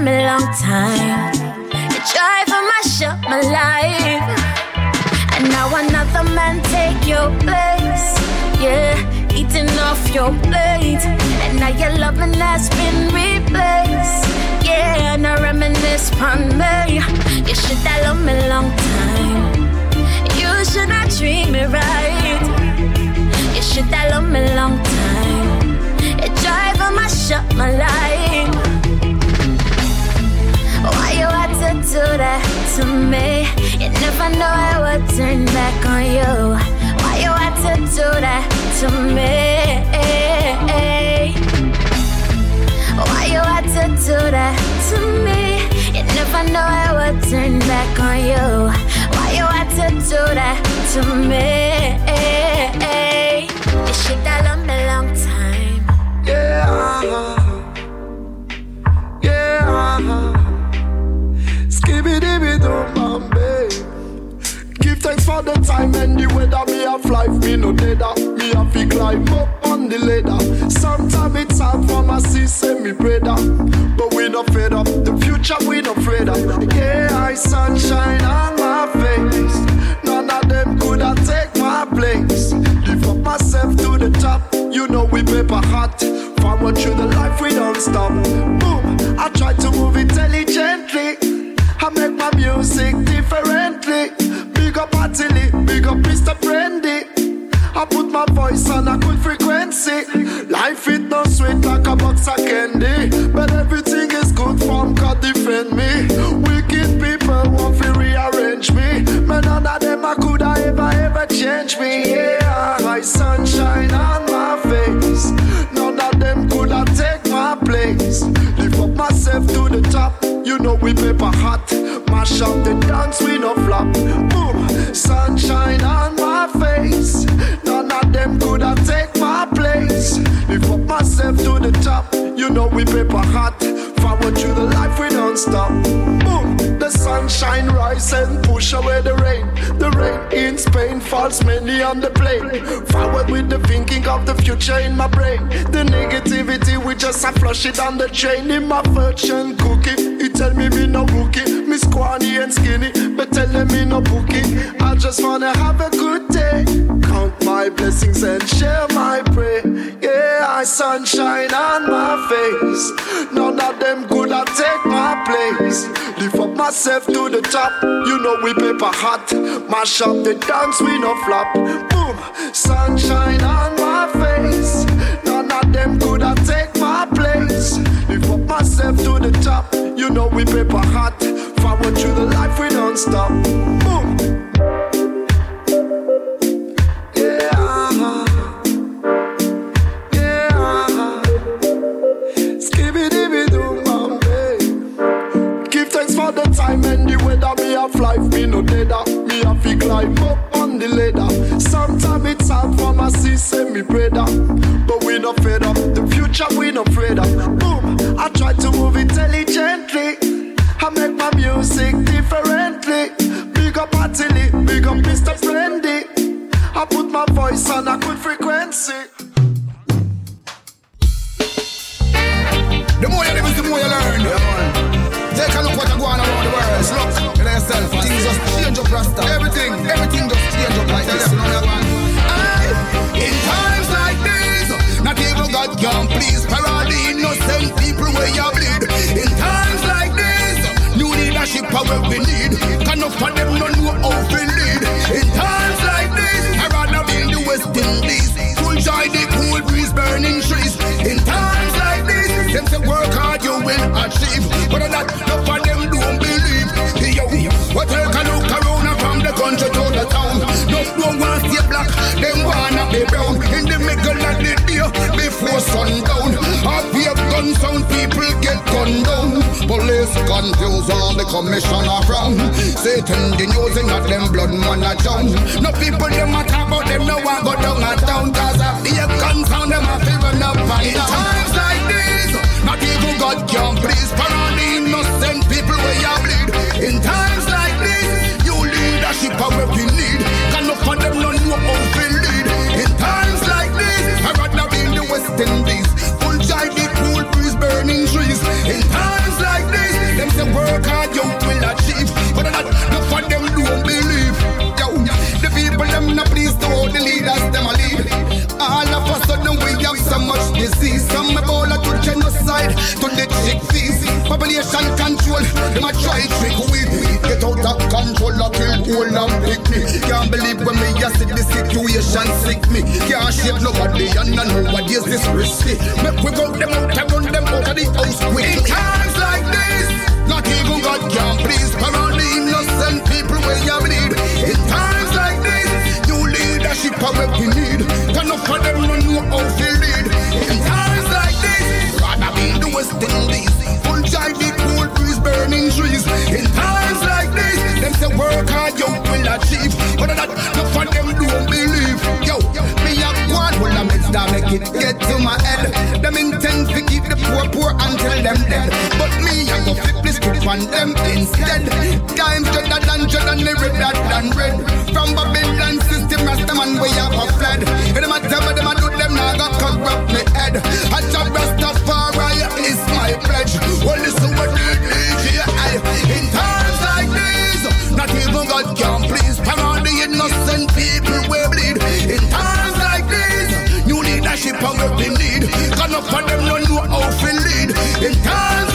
should have loved me long time. You tried for my shot, my life. And now another man take your place. Yeah, eating off your plate. And now your loving has been replaced. Yeah, and I reminisce on me. You should have loved me long time. You should have treated me right. You should have loved me long time. It driving my shot, my life. To do that to me? You never know I would turn back on you. Why you had to do that to me? Why you had to do that to me? You never know I would turn back on you. Why you had to do that to me? Thanks for the time and the weather. Me have life, me no deader. Me have to climb up on the ladder. Sometimes it's hard for my sister, me brother. But we no fed up. The future we no afraid of. Yeah, I sunshine on my face. None of them could have take my place. Lift up myself to the top. You know we paper hot. Forward through the life we don't stop. Boom, I try to move intelligently. I make my music differently. Big up Atili, big up Mr. Brandy. I put my voice on a good frequency. Life it no sweet like a box of candy. But everything is good from God defend me. Wicked people want to rearrange me. But none of them I could I ever ever change me. Yeah, my sunshine on my face. None of them could I take my place. Lift up myself to the top. You know we paper hot. Mash up the dance, we no flop. Boom, sunshine on my face. None of them could have take my place. Lift up myself to the top. You know we paper hot. Forward through the life, we don't stop. Boom, the sunshine rise and push away the rain. The rain in Spain falls mainly on the plane. Forward with the thinking of the future in my brain. The negativity, we just a flush it on the train. In my virgin cookie, he tell me me no rookie. Me squanny and skinny, but telling me no bookie. I just wanna have a good day. Count my blessings and share my prayer. Yeah, I sunshine on my face. None of them could have take my place. Lift up myself to the top. You know we paper hot. Mash up the dance, we no flop. Boom, sunshine on my face. None of them could have take my place. Lift up myself to the top. You know we paper hot. Forward through the life, we don't stop. Boom. Life, me no deader. Ah. Me have to climb up on the ladder. Sometimes it's hard for my sister, me brother. Ah. But we no fed up. Ah. The future we no afraid of. Boom, I try to move intelligently. I make my music differently. Big up Atili, big up Mr. Brandy. I put my voice on a good frequency. The more you live the more you learn. Take a look what you go on around the world. Look, you yourself. Things just change up, Rasta. Everything, everything just change up like this. You know. In times like these, not even God can please. Parade the innocent people where you bleed. In times like this, new leadership power we need. Can of them no know how to lead. In times like this, I rather be in the West Indies. Full joy, the cool breeze, burning trees. In times them say work hard, you will achieve. But that, enough of them don't believe. Yo, what take a look around and from the country to the town. No, want to stay black, them wanna be brown. In the middle of the day, before sundown. Up here, gun sound, people get gunned down. Police confuse all the commissioner from. Satan the using of them blood man a drown. No people them a talk about them, no one go down a town. Cause I hear gun sound, them a run up and God can please. Parade the innocent people where you bleed. In times like this, you leadership are what we need. Can no for them no know how to lead. In times like this, I rather be in the West Indies. Full joy, the cool breeze, burning trees. In times like this, them say work hard, you will achieve. But not no for them don't believe. Yo, the people them not pleased to all the leaders them a lead. All of a sudden we have so much disease. Some Ebola to genocide, to the fees. Population control, them a try trick we Get out of control, I kill whole and pick me. Can't believe when me a see the situation sick me. Can't shake nobody and I know what is this risky. Make we go them out and run them out of the house quick. In times like this, not even God can please. Parade the innocent people where you bleed. In times like this, new leadership are what we need. Can of them no know how to lead. West Indies. Full joy, cool breeze, burning trees. In times like this, them say work hard, you will achieve. But that, no for them don't believe. Yo, me a one, well I'm that make it get to my head. Them intend to keep the poor poor until them dead. But me, I go flip the script on them instead. Times dreader than dread and the redder than red. From Babylon system, Rasta man we have a fled. A tell me them a do them now got corrupt me Well listen what DJ I in times like these. Not even God can please. Parade the innocent people we bleed. In times like these, new leadership are what we need. Can enough of them no know how to lead. In times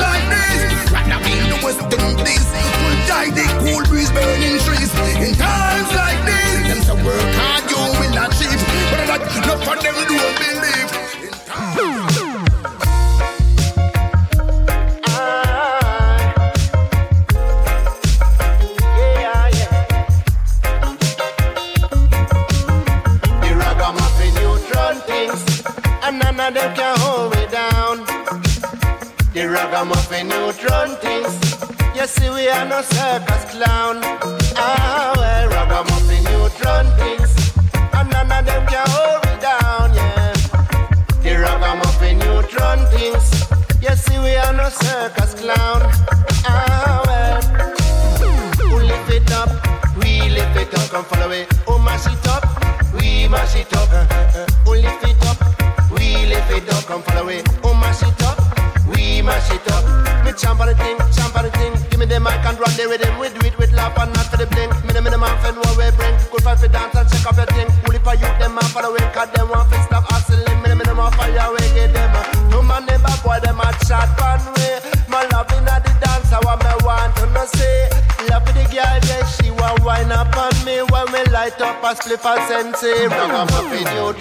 5% save. Ragamuffin, you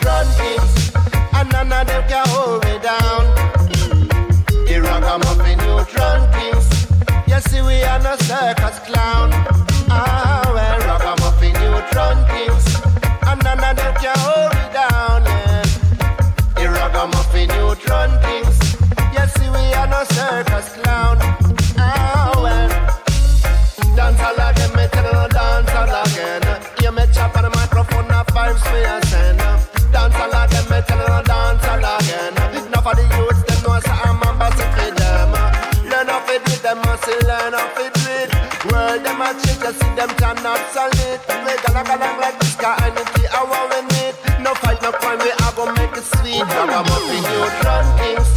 must learn it with. World them a change, you see them cannot solid. We gonna go along like this guy, energy, I want we need. No fight, no crime, we are gonna make it sweet. Ragamuffin, you run things,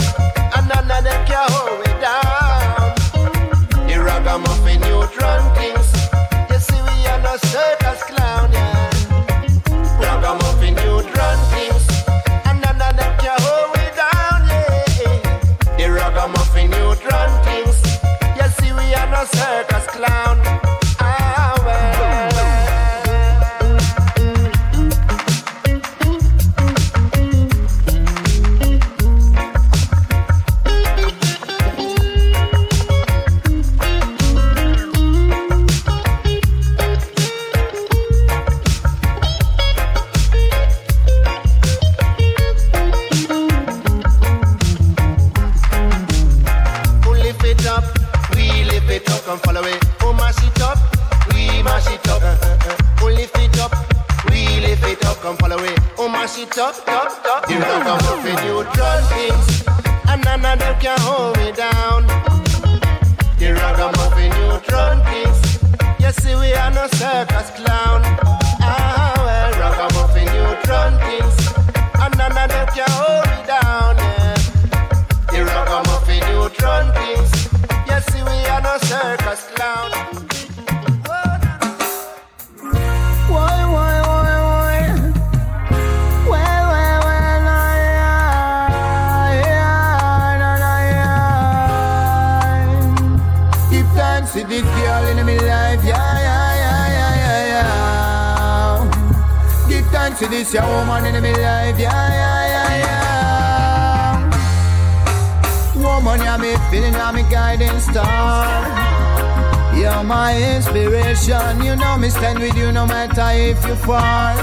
you fall.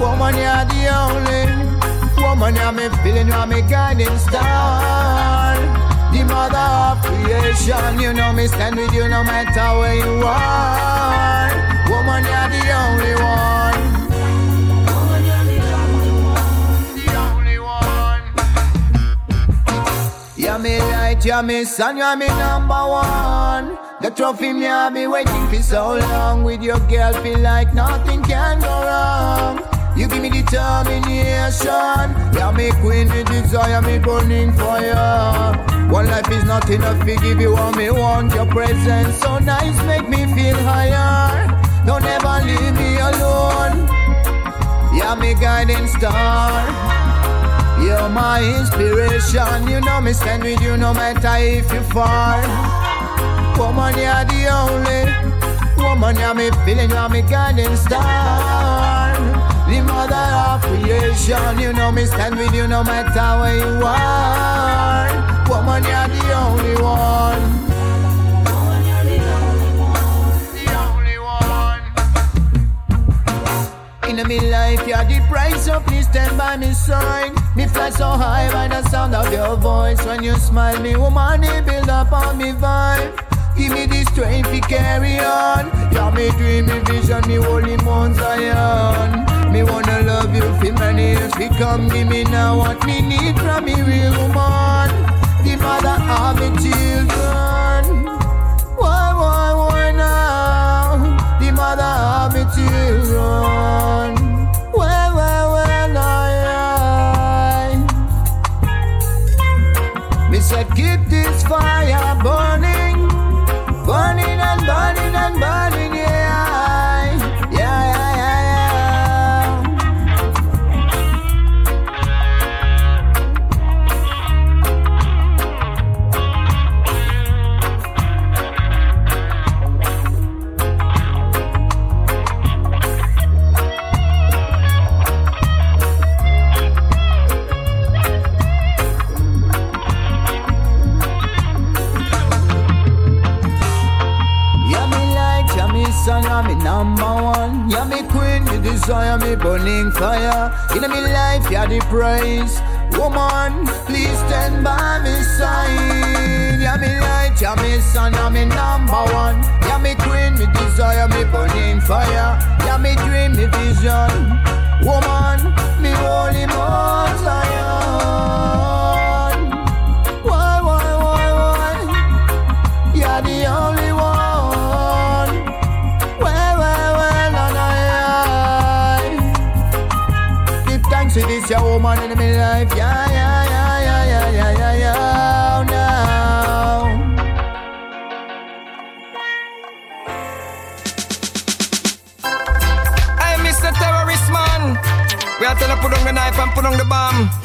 Woman, you're the only woman. You're me feeling, you're me guiding star. The mother of creation. You know me stand with you no matter where you are. Woman, you're the only one. You're me light, you're me sun, you're me number one. Trophy me have me waiting for so long. With your girl, feel like nothing can go wrong. You give me determination. You're me queen, me desire, me burning fire. One life is not enough to give you all me want. Your presence so nice, make me feel higher. Don't ever leave me alone. You're me guiding star. You're my inspiration. You know me stand with you no matter if you fall. Woman, you're the only woman. You're me feeling, you're me guiding star. The mother of creation. You know me stand with you no matter where you are. Woman, you're the only one. Woman, you're the only one The only one In me life, you're the price, so please stand by me side. Me fly so high by the sound of your voice. When you smile, me woman, it build up on me vibe. Give me the strength to carry on. You're me dream, me vision, me holy Mount Zion. Me wanna love you for many years to come. Give me now what me need from me real woman. The mother of me children. Why, why, why now? The mother of me children. Said, keep this fire desire, me burning fire. In me life, yeah, the praise. Woman, please stand by me side. Yeah, me light, yeah, me sun, yeah, me number one. Yeah, me queen, me desire, me burning fire. Yeah, me dream, me vision. Woman, me holy Mount woman in my life. Yeah, yeah, yeah, yeah, yeah, yeah, yeah, yeah. Now. I'm Mr. Terrorist Man. We have to put on the knife and put on the bomb.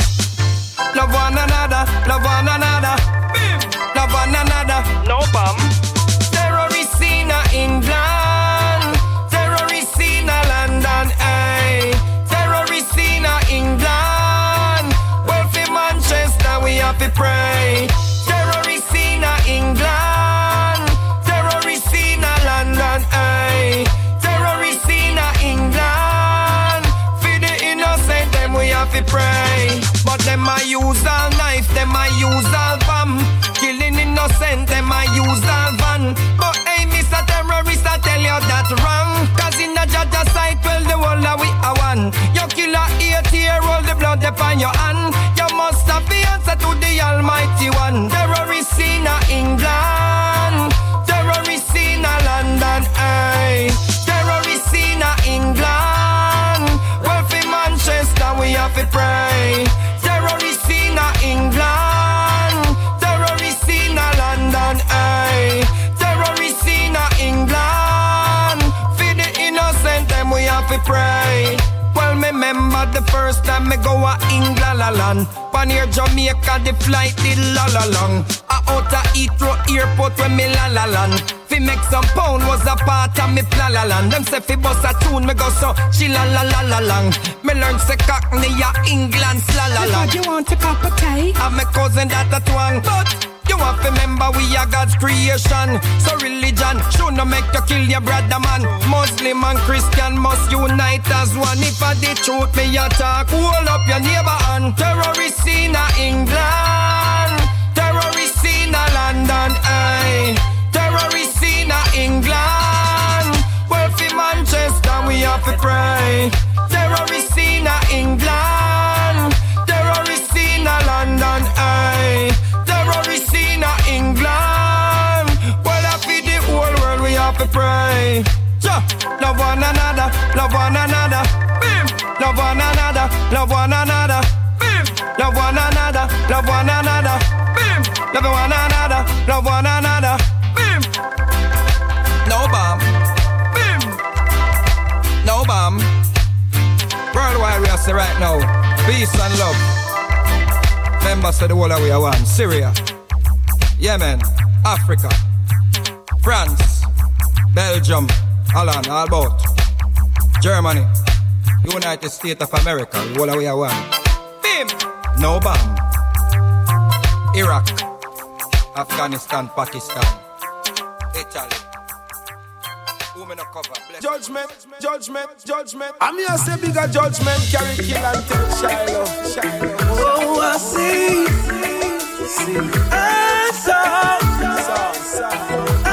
Upon your hand. You must have the answer to the Almighty One. A England land. Near Jamaica, the flight did la la long. A out a Heathrow airport when me la la land. Fi make some pound was a part of me plan la land. Them say fi bust a tune, me go so she la la la la long. Me learn say cockney a England la la la. you want a cup of tea? I'm my cousin that a twang, but you have to remember we are God's creation. So religion should not make you kill your brother man. Muslim and Christian must unite as one. If I the truth me attack, hold up your neighbor and terrorists in England, terrorists in London, aye. Terrorists in England. For Manchester we have to pray. Terrorists in England, pray. Ja, love one another, love one another. Bim, love one another, love one another. Bim, love one another, love one another. Bim, love one another, love one another. Bim, no bomb. Bim, no bomb. Worldwide we are say right now, peace and love. Members of the whole of we are one. Syria, Yemen, Africa, France, Belgium, Holland, all about. Germany, United States of America, the whole of we one. Bim! No bomb. Iraq, Afghanistan, Pakistan, Italy. Who me no cover? Bless Judgment, judgment, judgment. I'm here say bigger judgment, carry kill and tell Shiloh, Shiloh. Oh, I see. see. I saw. I saw.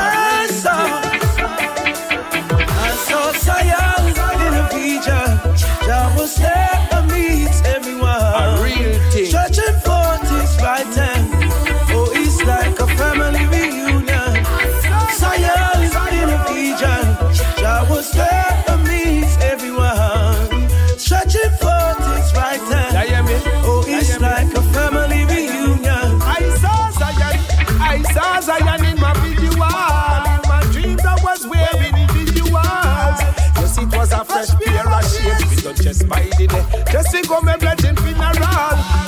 Just by the day. Just to go my blood in funeral.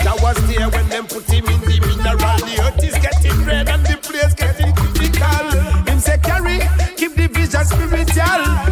That was there when them put him in the mineral. The earth is getting red and the place getting critical. Him say carry, keep the vision spiritual.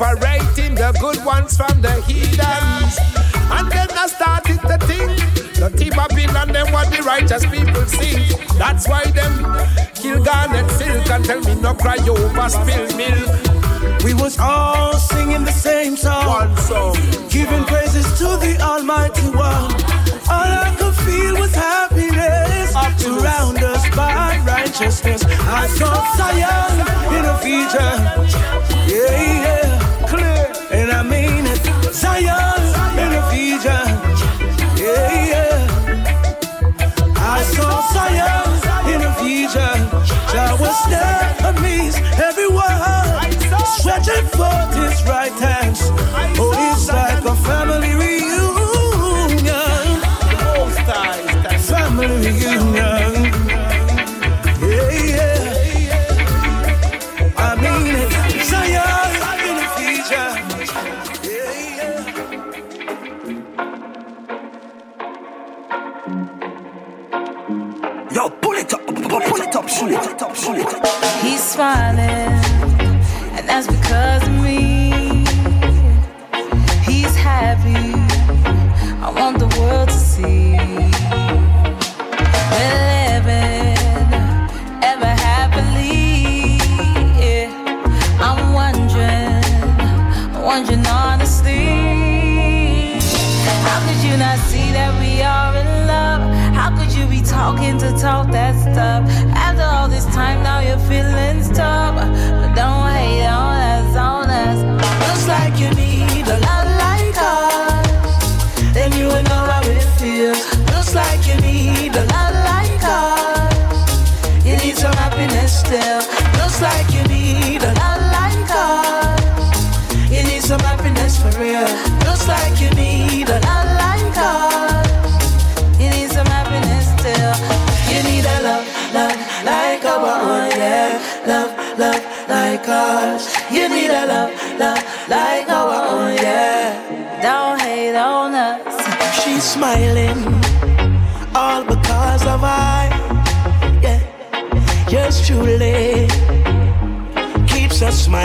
Separating the good ones from the heathens. And then I started to think, the team Babylon, them what the righteous people sing. That's why them kill Garnett Silk and tell me no cry over spilled milk. We was all singing the same song, One song. giving praises to the Almighty One. All I could feel was happiness, surround us by righteousness. I saw Zion in a vision, yeah, yeah, and I mean it. Zion in a yeah, yeah. I saw Zion in a vision. Jah was there amazed everyone, stretching forth his right hands. Oh, it's like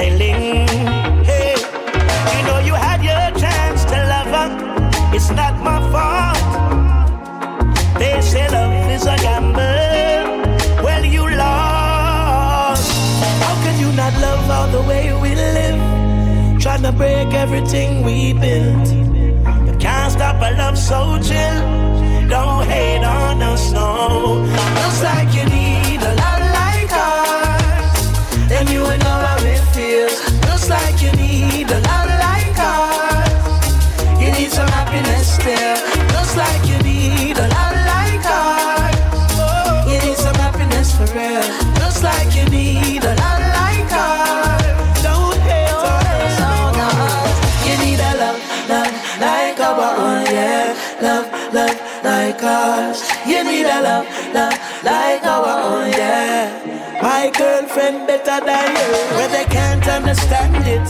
Hey, you know you had your chance to love her. It's not my fault. They say love is a gamble. Well, you lost. How can you not love all the way we live? Trying to break everything we built. You can't stop a love so chill. Don't hate on us, no. Looks like you need Looks like you need a lot like us. Oh, you need some happiness for real. Like you need a lot like us. Oh, Don't us. You need a love, love like our own, yeah. Love, love like us. You need a love, love like our own, yeah. My girlfriend better than you, they can't understand it.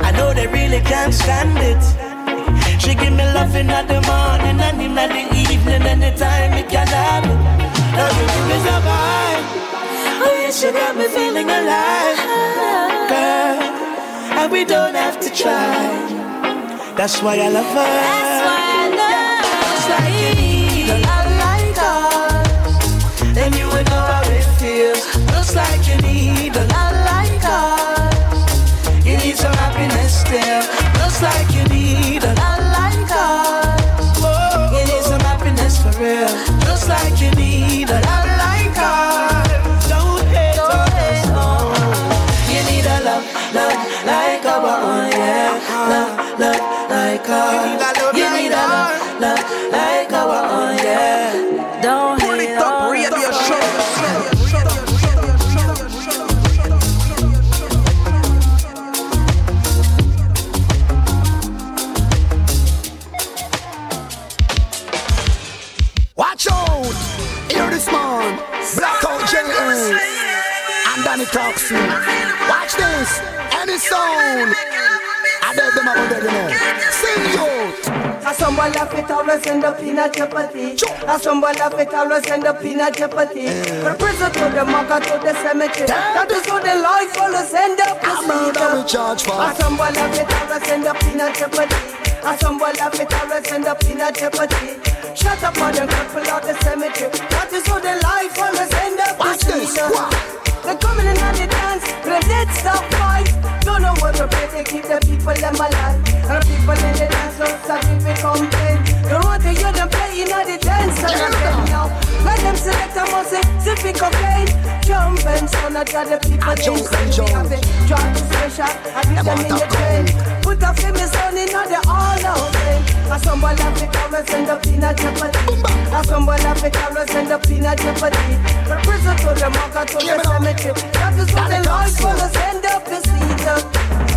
I know they really can't stand it. She give me love in the morning and in the evening, anytime it can happen. Now you give me the vibe. Oh yes, you got me feeling alive, girl. And we don't have to try. That's why I love her. That's why I love Looks always end up in a jeopardy. And someone laugh it always end up a jeopardy. From prison to the market to the cemetery. That is how the life always end up in a charge for. And someone laugh it always end up a jeopardy. And someone laugh it always end up a jeopardy. Shut up on them people out the cemetery. That is how the life always end up in a they're coming in on the dance, the dead stop fight. Don't know what to pay, they keep the people them alive. And people in the dance don't stop if they complain. Don't want to hear them playing on the dance again now. Let them select a music, sipping cocaine. Jump and sound out the people they say we have it. Drop the special, I beat them in the train. Put a famous on in the all out thing. Eh? And ah, somebody have the cameras end up in a jeopardy. And ah, somebody have the cameras end up in a jeopardy. From prison to the market to the cemetery. That is what the life will end up is either.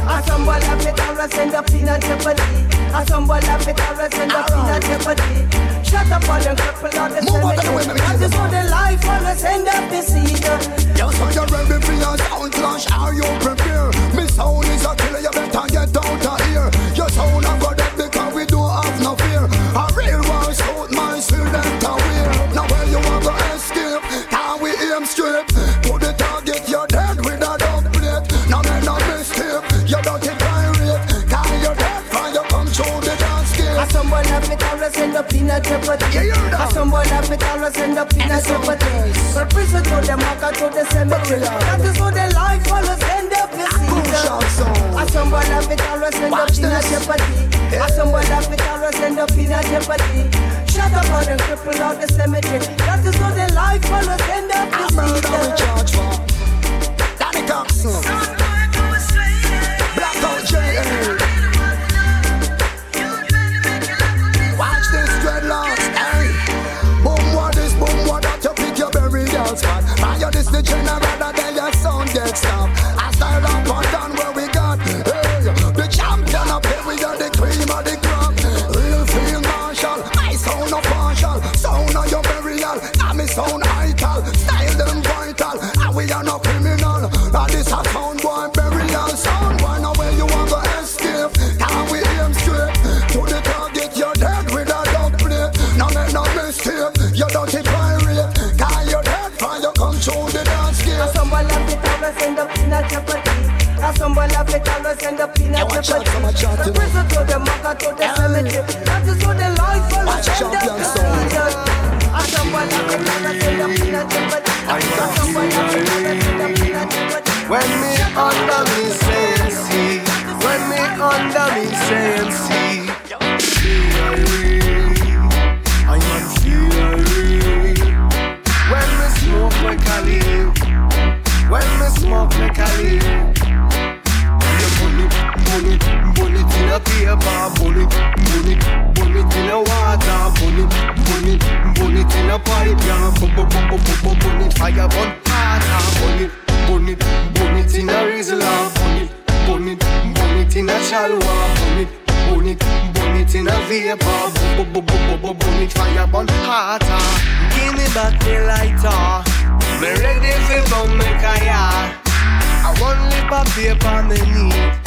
And somebody have the cameras end up in a jeopardy. And somebody have the cameras end up in a jeopardy. Shut up on them cripple on the cemetery. That is what the life will end up either. Yo, so you're ready for your sound clash? Are you prepared? Me sound is a killer, you better get out of here. Always end up in a jeopardy. And someone have it always end up in a jeopardy. From prison to the market to the cemetery. That is what the life always end up in season. And someone have it always end up in a jeopardy. And someone have it always end up in a jeopardy. Shut up on and cripple out the cemetery. That is what the life always end up in season. Danny Thompson. Blackout J.A. the general, that then your sound gets stopped. I style up and up in a jeopardy. From prison to the market to the cemetery. That is what the life always end up in season. And someone have it always end up in a jeopardy. And someone have it always end up in a. When me under me sense, when me under me sense, I am feeling. When me smoke me Cali, when me smoke me Cali, paper, it, burn it, in a water, it, burn it in a pipe, yeah, burn, burn, burn, burn, burn it, fire it, burn it, burn it in a rizla, it, burn it in a burn it, burn it in a vapor, burn, burn, burn, burn, burn it, fire burn harder. Give me back the lighter, me ready for burn me kaya. I want lip of paper me need,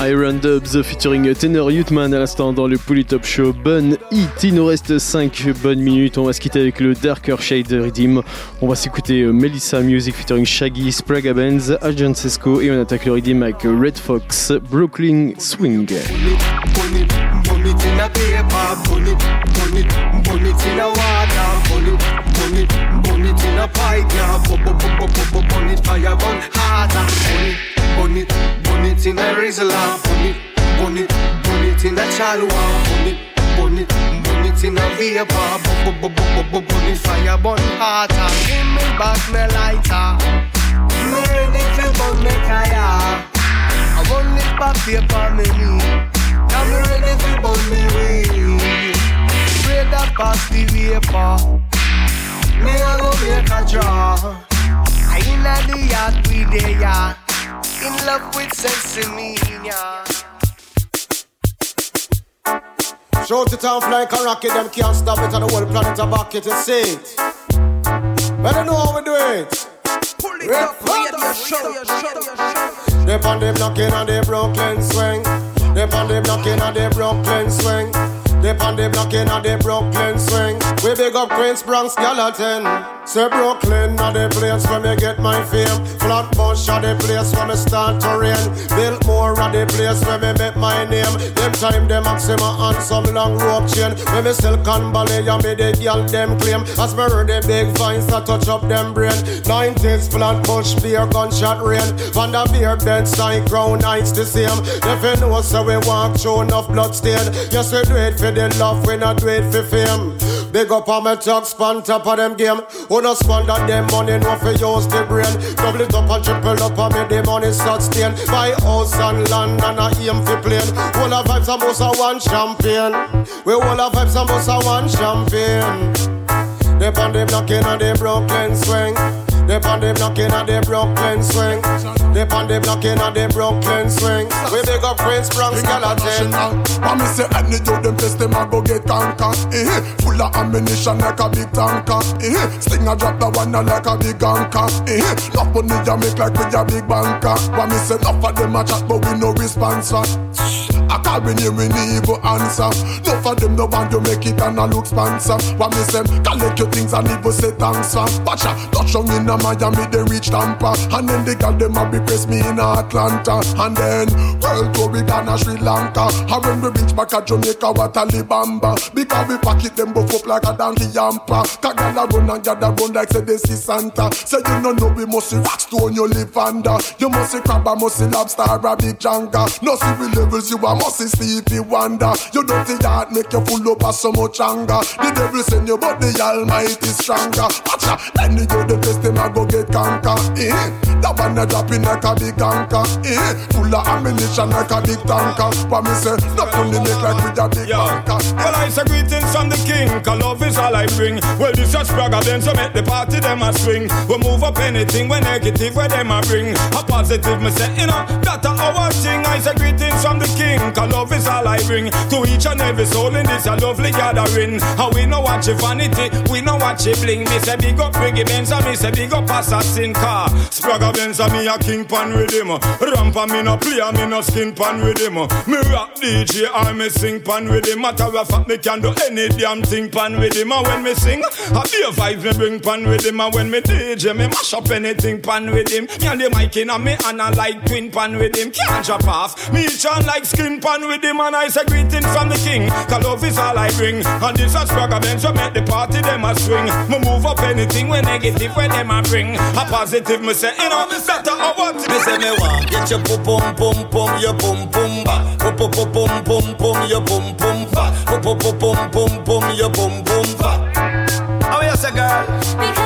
Iron Dubs featuring Tenor Youthman à l'instant dans le Poly Top Show. Bonne hit, il nous reste 5 bonnes minutes. On va se quitter avec le Darker Shade Redeem. On va s'écouter euh, Melissa Music featuring Shaggy, Sprague Benz, Agent Sesco et on attaque le Redeem avec Red Fox, Brooklyn Swing. Burn it, burn it, burn it in a water, burn it, burn it, burn it in a pipe, yeah, burn, burn, burn, burn, burn it, fire burn harder, burn it, burn it, burn it in a rizla, burn it, burn it, burn it in a chalwa, burn it, burn it, burn it it in a vapor. Bubble, bubble, bubble, bubble, the fire burn hotter. Give me back me lighter. Me ready to burn me fire. I want it back paper me. I'm ready to burn me weed. Spray that past the vapor. Me a go make a draw. I inna the yard we there, yeah. In love with yeah. Shout it off like a rocket, them can't stop it, and the whole planet a back it, you see it. Better know how we do it. Pull it up, radio show, show, show. They on the blocking on the Brooklyn swing. They on the blocking on the Brooklyn swing. They on the blocking on the Brooklyn swing. We big up Queens, Bronx, Gallatin. Say Brooklyn are the place where me get my fame. Flatbush are the place where me start to reign. Biltmore are the place where me make my name. Them time them Maxima on some long rope chain. When me Silicon Valley and me the girl them claim. As me heard the big vines that touch up them brain. 90s Flatbush beer gunshot rain. Vanderveer bed side crown nights the same. If you know so we walk through enough blood stain. Yes we do it for the love, we not do it for fame. Big up on my talk, span top of them game. Who no squander them money, no for use the brain. Double it up and triple up on me, the money sustain. Buy house and land and I aim for plane. All of vibes and boss are one champion. We all of vibes and boss are one champion. They on the blocking and the Brooklyn swing. They on the blocking and the Brooklyn swing. They on the blocking and the Brooklyn swing. We big up Prince Bronx Gallatin. But me say any you them test them a go get conquer. Eh, full of ammunition like a big tanker. Eh, sling a drop the one like a big anchor. Eh, enough money ya make like we a big banker. But me say enough of them a chat but we no response. I call me name need evil answer. Enough of them no want to make it and I look sponsor. But me say collect your things and even say thanks for. Watch out, touch on in a Miami they reach Tampa, and then they got them a be press me in Atlanta, and then world tour we gonna Sri Lanka. And when we reach back at Jamaica, what a libamba. Because we pack it them buff up like a donkey yampa. Kagala run and gather run like say they see Santa. Say you no know we must see rock stone you live under. You must see crab, and must see lobster, a big janga. No see we levels you a see sleepy wonder. You dirty heart make you full up of so much anger. The devil send you but the Almighty stronger. Watch out, then you the best them a go get conquer. Eh? That one a drop in like a big anchor. Eh? Full of ammunition like a big tanker. But me say, not only make like with a big banker. Well, I say greetings from the king, cause love is all I bring. Well, this is Spragga Benz, so make the party them a swing. We move up anything when negative, where them a bring. A positive, me say, you know, that a our thing. I say greetings from the king, cause love is all I bring. To each and every soul in this a lovely gathering. How we know watch it vanity, we know watch it bling. Me say big up Biggie Benz, and me say big up assassin car. Spragga Benz, and me a king pan with him. Ramp and me no play, and me no skin pan with him. Me rock DJ, I me sing pan with him. Matter of fact, me can do any damn thing pan with him. And when me sing, I be a vibe me bring pan with him. And when me DJ, me mash up anything pan with him. Me and the mic in and me and I like twin pan with him. Can't drop off. Me chant like skin pan with him. And I say greetings from the king. Cause love is all I bring. And this is Spragga Benz, so make the party them a swing. Me move up anything when negative when them a bring. A positive, me say, you know, better or what? Me say me want get your pum pum pum pum your pum pum ba. Pum pum pum pum pum pum your pum pum ba. Pum pum pum pum pum pum your pum pum ba. How you say, girl? Because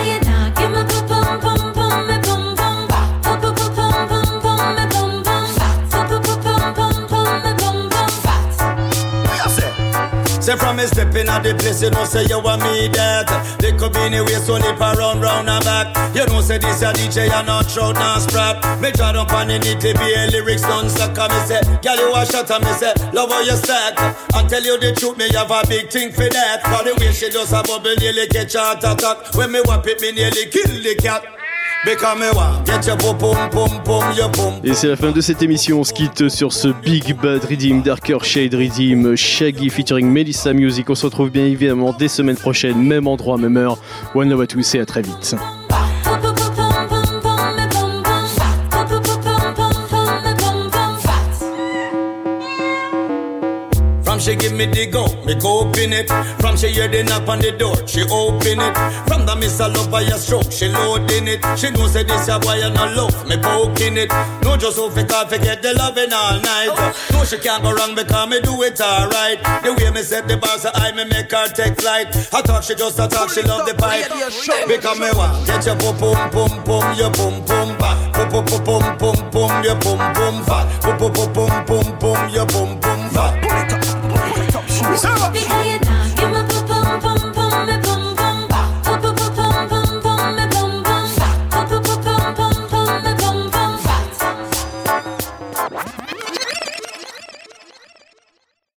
Say from me stepping at the place, you know say you want me that. They could be anywhere, so nip around, round and back. You know say this a DJ, you not trout, not sprat. Me try to pan in it, be a lyrics don't suck. And me say, girl you a shot, and me say, love how you stack. And tell you the truth, me you have a big thing for that. For the way she just a bubble, nearly catch a heart attack. When me whap it, me nearly kill the cat. Et c'est la fin de cette émission. On se quitte sur ce Big Bad Redeem, Darker Shade Redeem, Shaggy featuring Melissa Music. On se retrouve bien évidemment des semaines prochaines, même endroit, même heure. One love à tous et à très vite. She give me the go, me go open it. From she hear the knock on the door, she open it. From the miss a love by a stroke, she loading it. She know say this a boy and no love, me poking it. No just so fi can't forget the loving all night. No she can't go wrong because me do it alright. The way me set the bar so I me make her take flight. I thought she just a talk, she love the pipe. Because me want get your pum pum pum pum, your pum pum ba. Pum pum pum pum pum pum, your pum pum fat. Pum pum pum pum pum, your pum pum fat. So.